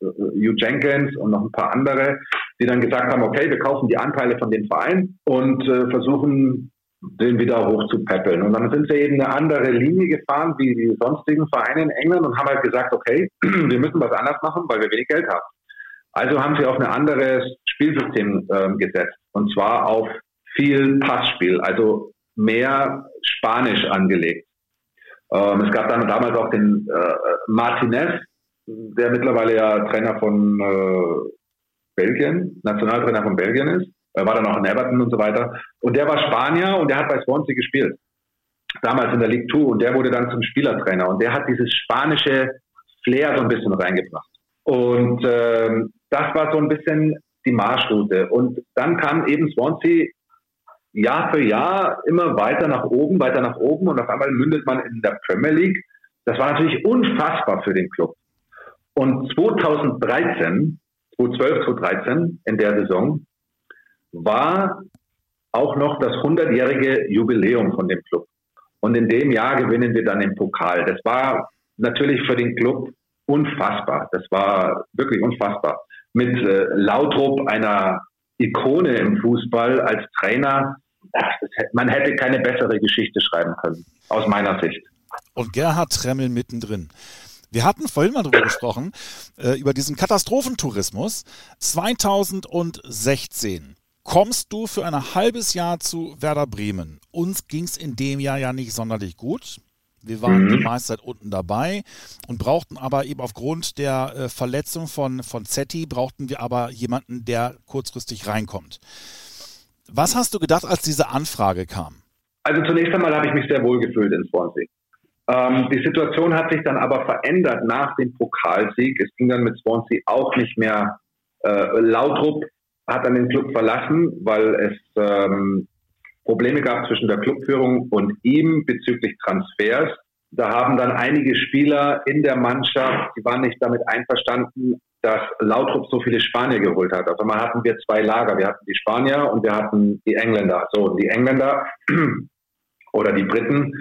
äh, Hugh Jenkins und noch ein paar andere, die dann gesagt haben, okay, wir kaufen die Anteile von dem Verein und äh, versuchen den wieder hoch zu peppeln. Und dann sind sie eben eine andere Linie gefahren wie die sonstigen Vereine in England und haben halt gesagt, okay, wir müssen was anders machen, weil wir wenig Geld haben. Also haben sie auf ein anderes Spielsystem äh, gesetzt und zwar auf viel Passspiel, also mehr Spanisch angelegt. Ähm, es gab dann damals auch den äh, Martinez, der mittlerweile ja Trainer von äh, Belgien, Nationaltrainer von Belgien ist. Er war dann auch in Everton und so weiter. Und der war Spanier und der hat bei Swansea gespielt. Damals in der League Two. Und der wurde dann zum Spielertrainer. Und der hat dieses spanische Flair so ein bisschen reingebracht. Und ähm, das war so ein bisschen die Marschroute. Und dann kam eben Swansea Jahr für Jahr immer weiter nach oben, weiter nach oben. Und auf einmal mündet man in der Premier League. Das war natürlich unfassbar für den Club. Und 2013, 2012, 2013, in der Saison, war auch noch das 100-jährige Jubiläum von dem Club. Und in dem Jahr gewinnen wir dann den Pokal. Das war natürlich für den Club unfassbar. Das war wirklich unfassbar. Mit äh, Lautrup, einer Ikone im Fußball, als Trainer, das, man hätte keine bessere Geschichte schreiben können, aus meiner Sicht. Und Gerhard Tremmel mittendrin. Wir hatten vorhin mal drüber gesprochen, äh, über diesen Katastrophentourismus 2016 kommst du für ein halbes Jahr zu Werder Bremen. Uns ging es in dem Jahr ja nicht sonderlich gut. Wir waren mhm. die meiste Zeit unten dabei und brauchten aber eben aufgrund der äh, Verletzung von, von Zetti, brauchten wir aber jemanden, der kurzfristig reinkommt. Was hast du gedacht, als diese Anfrage kam? Also zunächst einmal habe ich mich sehr wohl gefühlt in Swansea. Ähm, die Situation hat sich dann aber verändert nach dem Pokalsieg. Es ging dann mit Swansea auch nicht mehr äh, Lautrup hat dann den Club verlassen, weil es ähm, Probleme gab zwischen der Clubführung und ihm bezüglich Transfers. Da haben dann einige Spieler in der Mannschaft, die waren nicht damit einverstanden, dass Lautrup so viele Spanier geholt hat. Also mal hatten wir zwei Lager. Wir hatten die Spanier und wir hatten die Engländer. So, die Engländer oder die Briten,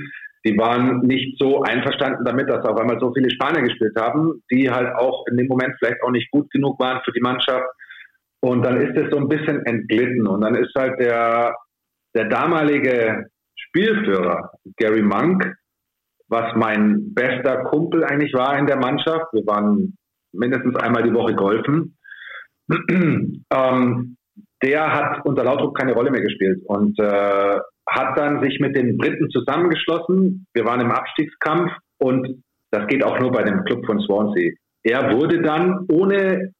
die waren nicht so einverstanden damit, dass auf einmal so viele Spanier gespielt haben, die halt auch in dem Moment vielleicht auch nicht gut genug waren für die Mannschaft. Und dann ist es so ein bisschen entglitten. Und dann ist halt der, der damalige Spielführer, Gary Monk, was mein bester Kumpel eigentlich war in der Mannschaft. Wir waren mindestens einmal die Woche golfen. ähm, der hat unter Lautrup keine Rolle mehr gespielt und äh, hat dann sich mit den Briten zusammengeschlossen. Wir waren im Abstiegskampf und das geht auch nur bei dem Club von Swansea. Er wurde dann, ohne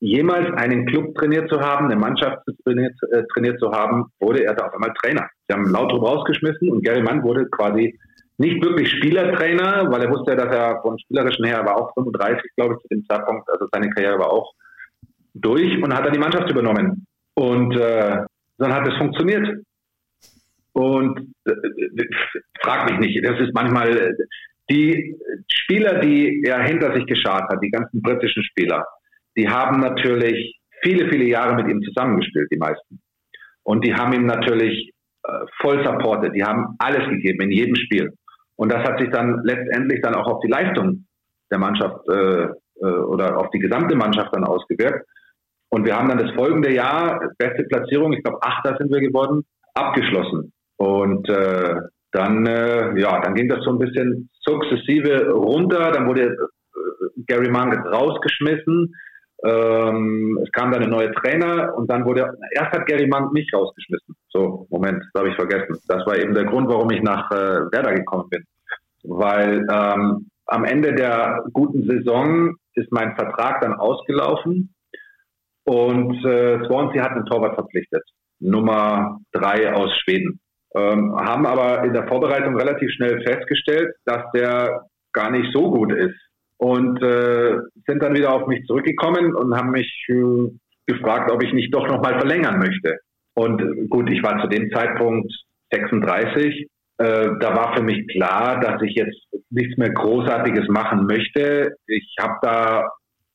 jemals einen Club trainiert zu haben, eine Mannschaft trainiert, äh, trainiert zu haben, wurde er da auf einmal Trainer. Sie haben Lautrup rausgeschmissen und Gary Mann wurde quasi nicht wirklich Spielertrainer, weil er wusste, dass er vom Spielerischen her war auch 35, glaube ich, zu dem Zeitpunkt, also seine Karriere war auch durch und hat dann die Mannschaft übernommen. Und äh, dann hat es funktioniert. Und äh frag mich nicht, das ist manchmal äh, die Spieler, die er hinter sich geschart hat, die ganzen britischen Spieler, die haben natürlich viele, viele Jahre mit ihm zusammengespielt, die meisten. Und die haben ihm natürlich äh, voll supportet, die haben alles gegeben in jedem Spiel. Und das hat sich dann letztendlich dann auch auf die Leistung der Mannschaft äh, äh, oder auf die gesamte Mannschaft dann ausgewirkt. Und wir haben dann das folgende Jahr, beste Platzierung, ich glaube Achter sind wir geworden, abgeschlossen. Und äh, dann, äh, ja, dann ging das so ein bisschen sukzessive runter. Dann wurde äh, Gary Monk rausgeschmissen. Ähm, es kam dann ein neuer Trainer und dann wurde, erst hat Gary Mann mich rausgeschmissen. So, Moment, das habe ich vergessen. Das war eben der Grund, warum ich nach äh, Werder gekommen bin. Weil ähm, am Ende der guten Saison ist mein Vertrag dann ausgelaufen und äh, Swansea hat einen Torwart verpflichtet. Nummer drei aus Schweden. Ähm, haben aber in der Vorbereitung relativ schnell festgestellt, dass der gar nicht so gut ist. Und äh, sind dann wieder auf mich zurückgekommen und haben mich äh, gefragt, ob ich nicht doch nochmal verlängern möchte. Und gut, ich war zu dem Zeitpunkt 36. Äh, da war für mich klar, dass ich jetzt nichts mehr Großartiges machen möchte. Ich habe da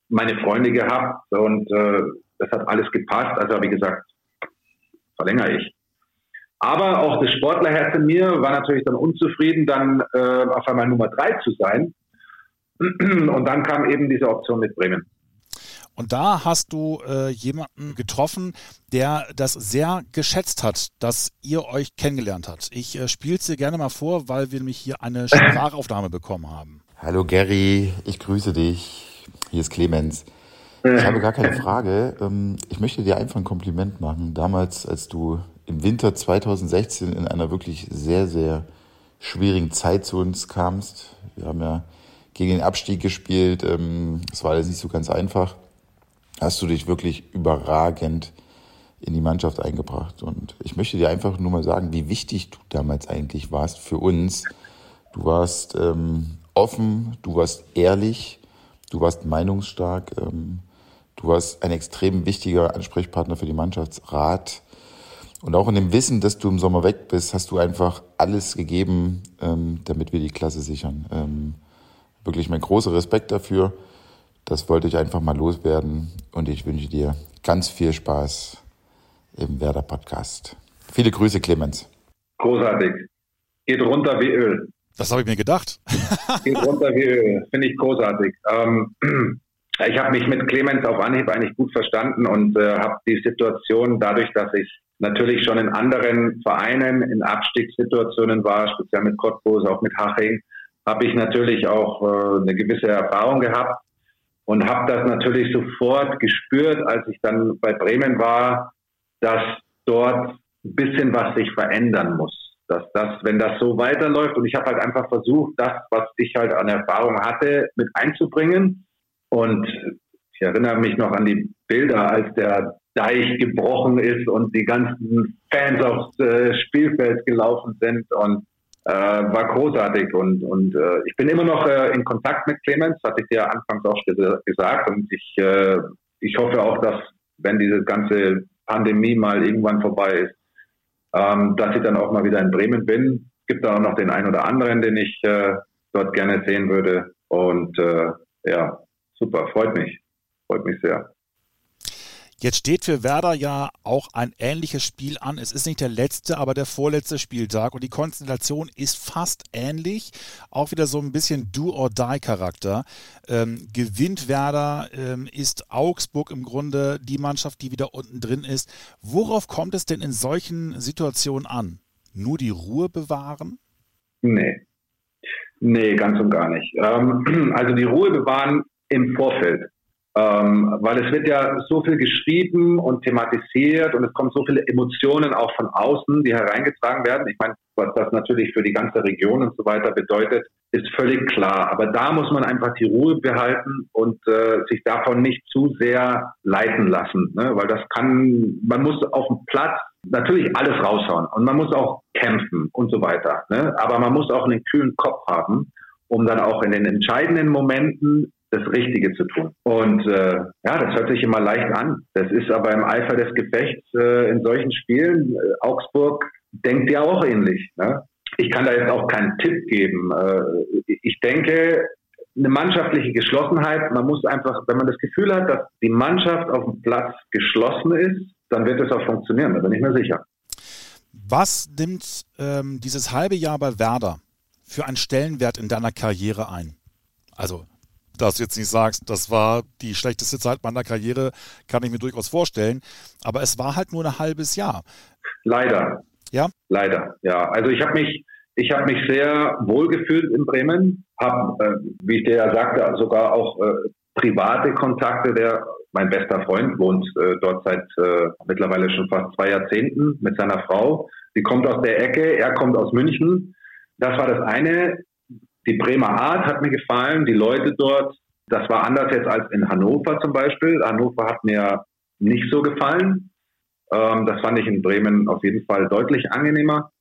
meine Freunde gehabt und äh, das hat alles gepasst. Also habe ich gesagt, verlängere ich. Aber auch das Sportlerherz in mir war natürlich dann unzufrieden, dann äh, auf einmal Nummer drei zu sein. Und dann kam eben diese Option mit Bremen. Und da hast du äh, jemanden getroffen, der das sehr geschätzt hat, dass ihr euch kennengelernt habt. Ich äh, spiele es dir gerne mal vor, weil wir nämlich hier eine Sprachaufnahme bekommen haben. Hallo Gary, ich grüße dich. Hier ist Clemens. Ich habe gar keine Frage. Ähm, ich möchte dir einfach ein Kompliment machen. Damals, als du im Winter 2016 in einer wirklich sehr, sehr schwierigen Zeit zu uns kamst. Wir haben ja gegen den Abstieg gespielt. Ähm, es war alles nicht so ganz einfach. Hast du dich wirklich überragend in die Mannschaft eingebracht. Und ich möchte dir einfach nur mal sagen, wie wichtig du damals eigentlich warst für uns. Du warst ähm, offen, du warst ehrlich, du warst meinungsstark. Ähm, Du warst ein extrem wichtiger Ansprechpartner für die Mannschaftsrat. Und auch in dem Wissen, dass du im Sommer weg bist, hast du einfach alles gegeben, ähm, damit wir die Klasse sichern. Ähm, wirklich mein großer Respekt dafür. Das wollte ich einfach mal loswerden. Und ich wünsche dir ganz viel Spaß im Werder Podcast. Viele Grüße, Clemens. Großartig. Geht runter wie Öl. Das habe ich mir gedacht. Geht runter wie Öl. Finde ich großartig. Ähm, ich habe mich mit Clemens auf Anhieb eigentlich gut verstanden und äh, habe die Situation dadurch, dass ich natürlich schon in anderen Vereinen in Abstiegssituationen war, speziell mit Cottbus, auch mit Haching, habe ich natürlich auch äh, eine gewisse Erfahrung gehabt und habe das natürlich sofort gespürt, als ich dann bei Bremen war, dass dort ein bisschen was sich verändern muss. Dass das, wenn das so weiterläuft und ich habe halt einfach versucht, das, was ich halt an Erfahrung hatte, mit einzubringen und ich erinnere mich noch an die Bilder, als der Deich gebrochen ist und die ganzen Fans aufs äh, Spielfeld gelaufen sind und äh, war großartig. Und, und äh, ich bin immer noch äh, in Kontakt mit Clemens, hatte ich dir anfangs auch gesagt. Und ich, äh, ich hoffe auch, dass, wenn diese ganze Pandemie mal irgendwann vorbei ist, ähm, dass ich dann auch mal wieder in Bremen bin. Es gibt da auch noch den einen oder anderen, den ich äh, dort gerne sehen würde. Und ja, super, freut mich. Freut mich sehr. Jetzt steht für Werder ja auch ein ähnliches Spiel an. Es ist nicht der letzte, aber der vorletzte Spieltag und die Konstellation ist fast ähnlich. Auch wieder so ein bisschen Do-or-Die-Charakter. Ähm, gewinnt Werder, ähm, ist Augsburg im Grunde die Mannschaft, die wieder unten drin ist. Worauf kommt es denn in solchen Situationen an? Nur die Ruhe bewahren? Nee. Nee, ganz und gar nicht. Ähm, also die Ruhe bewahren im Vorfeld. Ähm, weil es wird ja so viel geschrieben und thematisiert und es kommen so viele Emotionen auch von außen, die hereingetragen werden. Ich meine, was das natürlich für die ganze Region und so weiter bedeutet, ist völlig klar. Aber da muss man einfach die Ruhe behalten und äh, sich davon nicht zu sehr leiten lassen, ne? weil das kann, man muss auf dem Platz natürlich alles raushauen und man muss auch kämpfen und so weiter. Ne? Aber man muss auch einen kühlen Kopf haben, um dann auch in den entscheidenden Momenten das Richtige zu tun. Und äh, ja, das hört sich immer leicht an. Das ist aber im Eifer des Gefechts äh, in solchen Spielen, äh, Augsburg denkt ja auch ähnlich. Ne? Ich kann da jetzt auch keinen Tipp geben. Äh, ich denke, eine mannschaftliche Geschlossenheit, man muss einfach, wenn man das Gefühl hat, dass die Mannschaft auf dem Platz geschlossen ist, dann wird es auch funktionieren, da bin ich mir sicher. Was nimmt ähm, dieses halbe Jahr bei Werder für einen Stellenwert in deiner Karriere ein? Also dass du jetzt nicht sagst, das war die schlechteste Zeit meiner Karriere, kann ich mir durchaus vorstellen. Aber es war halt nur ein halbes Jahr. Leider. Ja? Leider, ja. Also ich habe mich, ich habe mich sehr wohl gefühlt in Bremen, habe, äh, wie ich dir ja sagte, sogar auch äh, private Kontakte der mein bester Freund, wohnt äh, dort seit äh, mittlerweile schon fast zwei Jahrzehnten mit seiner Frau. Sie kommt aus der Ecke, er kommt aus München. Das war das eine. Die Bremer Art hat mir gefallen, die Leute dort. Das war anders jetzt als in Hannover zum Beispiel. Hannover hat mir nicht so gefallen. Ähm, das fand ich in Bremen auf jeden Fall deutlich angenehmer.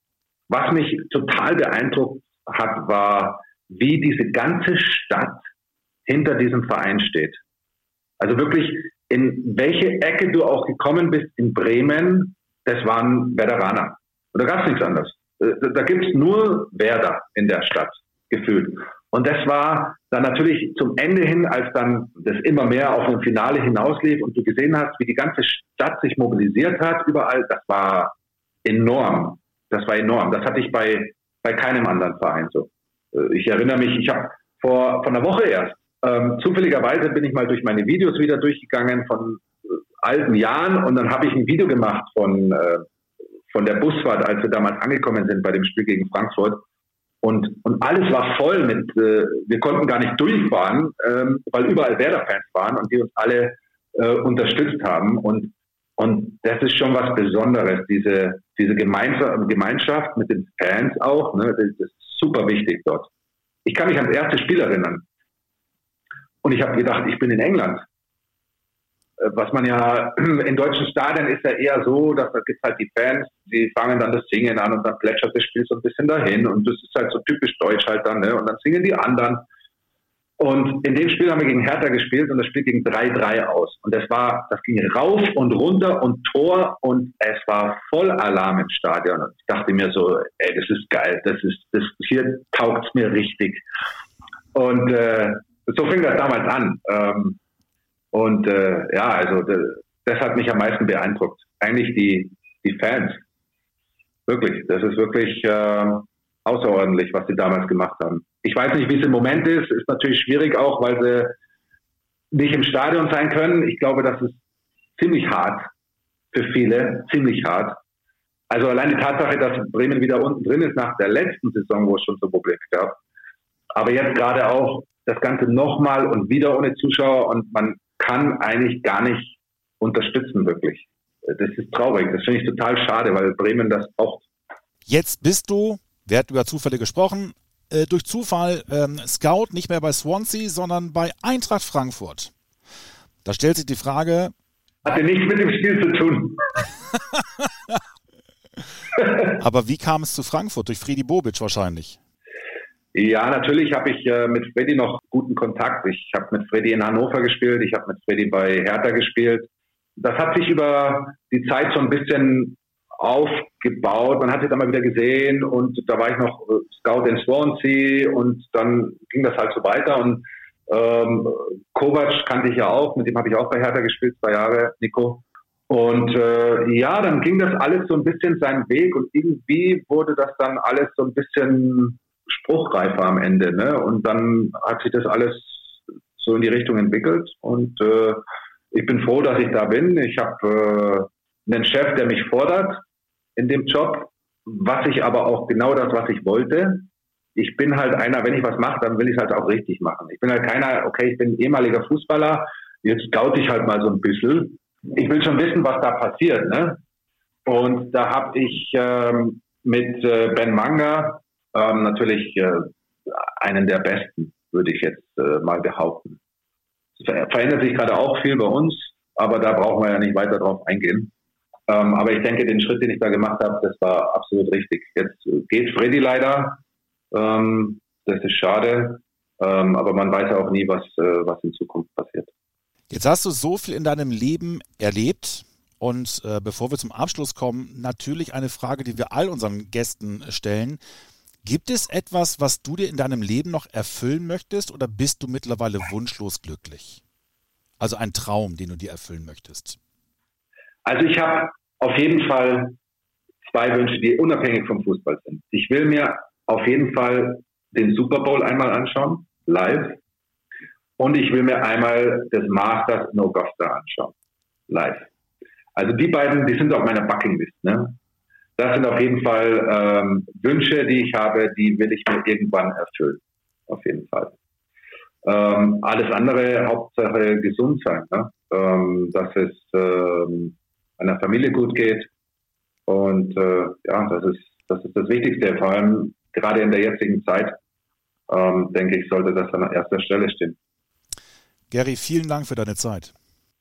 Was mich total beeindruckt hat, war, wie diese ganze Stadt hinter diesem Verein steht. Also wirklich, in welche Ecke du auch gekommen bist in Bremen, das waren Werderaner. Und da gab es nichts anderes. Äh, da gibt es nur Werder in der Stadt, gefühlt. Und das war dann natürlich zum Ende hin, als dann das immer mehr auf ein Finale hinauslief und du gesehen hast, wie die ganze Stadt sich mobilisiert hat, überall, das war enorm. Das war enorm. Das hatte ich bei, bei keinem anderen Verein so. Äh, ich erinnere mich, ich habe vor, vor einer Woche erst, ähm, zufälligerweise bin ich mal durch meine Videos wieder durchgegangen von äh, alten Jahren und dann habe ich ein Video gemacht von, äh, von der Busfahrt, als wir damals angekommen sind bei dem Spiel gegen Frankfurt. Und, und alles war voll mit, äh, wir konnten gar nicht durchfahren, ähm, weil überall Werder-Fans waren und die uns alle äh, unterstützt haben. Und, und das ist schon was Besonderes, diese, diese Gemeinschaft mit den Fans auch. Ne, das ist super wichtig dort. Ich kann mich ans erste Spiel erinnern. Und ich habe gedacht, ich bin in England. Äh, was man ja in deutschen Stadien ist ja eher so, dass da gibt halt die Fans, die fangen dann das Singen an und dann plätschert das Spiel so ein bisschen dahin und das ist halt so typisch deutsch halt dann, ne? Und dann singen die anderen. Und in dem Spiel haben wir gegen Hertha gespielt und das Spiel ging 3-3 aus. Und das war, das ging rauf und runter und Tor und es war voll Alarm im Stadion. Und ich dachte mir so, ey, das ist geil, das ist, das hier taugt's mir richtig. Und äh, so fing das damals an. Ähm, und äh, ja, also das hat mich am meisten beeindruckt. Eigentlich die, die Fans. Wirklich, das ist wirklich äh, außerordentlich, was sie damals gemacht haben. Ich weiß nicht, wie es im Moment ist. Ist natürlich schwierig auch, weil sie nicht im Stadion sein können. Ich glaube, das ist ziemlich hart für viele, ziemlich hart. Also allein die Tatsache, dass Bremen wieder unten drin ist nach der letzten Saison, wo es schon so Probleme gab. Aber jetzt gerade auch das Ganze nochmal und wieder ohne Zuschauer und man kann eigentlich gar nicht unterstützen, wirklich. Das ist traurig. Das finde ich total schade, weil Bremen das braucht. Jetzt bist du, wer hat über Zufälle gesprochen, äh, durch Zufall ähm, Scout nicht mehr bei Swansea, sondern bei Eintracht Frankfurt. Da stellt sich die Frage. Hatte nichts mit dem Spiel zu tun. Aber wie kam es zu Frankfurt? Durch Friedi Bobic wahrscheinlich. Ja, natürlich habe ich äh, mit Freddy noch guten Kontakt. Ich habe mit Freddy in Hannover gespielt, ich habe mit Freddy bei Hertha gespielt. Das hat sich über die Zeit so ein bisschen aufgebaut. Man hat sich dann mal wieder gesehen und da war ich noch äh, Scout in Swansea und dann ging das halt so weiter und ähm, Kovac kannte ich ja auch, mit dem habe ich auch bei Hertha gespielt, zwei Jahre, Nico. Und äh, ja, dann ging das alles so ein bisschen seinen Weg und irgendwie wurde das dann alles so ein bisschen spruchreifer am Ende. Ne? Und dann hat sich das alles so in die Richtung entwickelt. Und äh, ich bin froh, dass ich da bin. Ich habe äh, einen Chef, der mich fordert in dem Job, was ich aber auch genau das, was ich wollte. Ich bin halt einer, wenn ich was mache, dann will ich es halt auch richtig machen. Ich bin halt keiner, okay, ich bin ehemaliger Fußballer, jetzt scout ich halt mal so ein bisschen. Ich will schon wissen, was da passiert. Ne? Und da habe ich ähm, mit äh, Ben Manga ähm, natürlich äh, einen der besten, würde ich jetzt äh, mal behaupten. Es verändert sich gerade auch viel bei uns, aber da brauchen wir ja nicht weiter drauf eingehen. Ähm, aber ich denke, den Schritt, den ich da gemacht habe, das war absolut richtig. Jetzt geht Freddy leider. Ähm, das ist schade. Ähm, aber man weiß ja auch nie, was, äh, was in Zukunft passiert. Jetzt hast du so viel in deinem Leben erlebt. Und äh, bevor wir zum Abschluss kommen, natürlich eine Frage, die wir all unseren Gästen stellen. Gibt es etwas, was du dir in deinem Leben noch erfüllen möchtest oder bist du mittlerweile wunschlos glücklich? Also ein Traum, den du dir erfüllen möchtest? Also ich habe auf jeden Fall zwei Wünsche, die unabhängig vom Fußball sind. Ich will mir auf jeden Fall den Super Bowl einmal anschauen, live. Und ich will mir einmal das Masters in Augusta anschauen, live. Also die beiden, die sind auf meiner Buckinglist. Ne? Das sind auf jeden Fall ähm, Wünsche, die ich habe, die will ich mir irgendwann erfüllen. Auf jeden Fall. Ähm, alles andere, Hauptsache gesund sein, ne? ähm, dass es ähm, einer Familie gut geht. Und äh, ja, das ist, das ist das Wichtigste. Vor allem gerade in der jetzigen Zeit, ähm, denke ich, sollte das an erster Stelle stehen. Gary, vielen Dank für deine Zeit.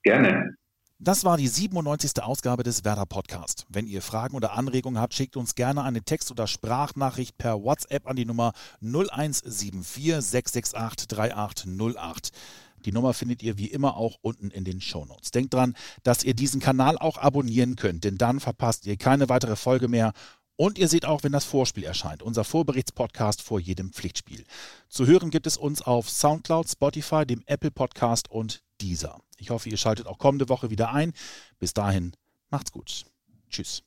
Gerne. Das war die 97. Ausgabe des Werder Podcast. Wenn ihr Fragen oder Anregungen habt, schickt uns gerne eine Text- oder Sprachnachricht per WhatsApp an die Nummer 0174 668 3808. Die Nummer findet ihr wie immer auch unten in den Shownotes. Denkt dran, dass ihr diesen Kanal auch abonnieren könnt, denn dann verpasst ihr keine weitere Folge mehr und ihr seht auch, wenn das Vorspiel erscheint, unser Vorberichtspodcast vor jedem Pflichtspiel. Zu hören gibt es uns auf Soundcloud, Spotify, dem Apple Podcast und dieser. Ich hoffe, ihr schaltet auch kommende Woche wieder ein. Bis dahin, macht's gut. Tschüss.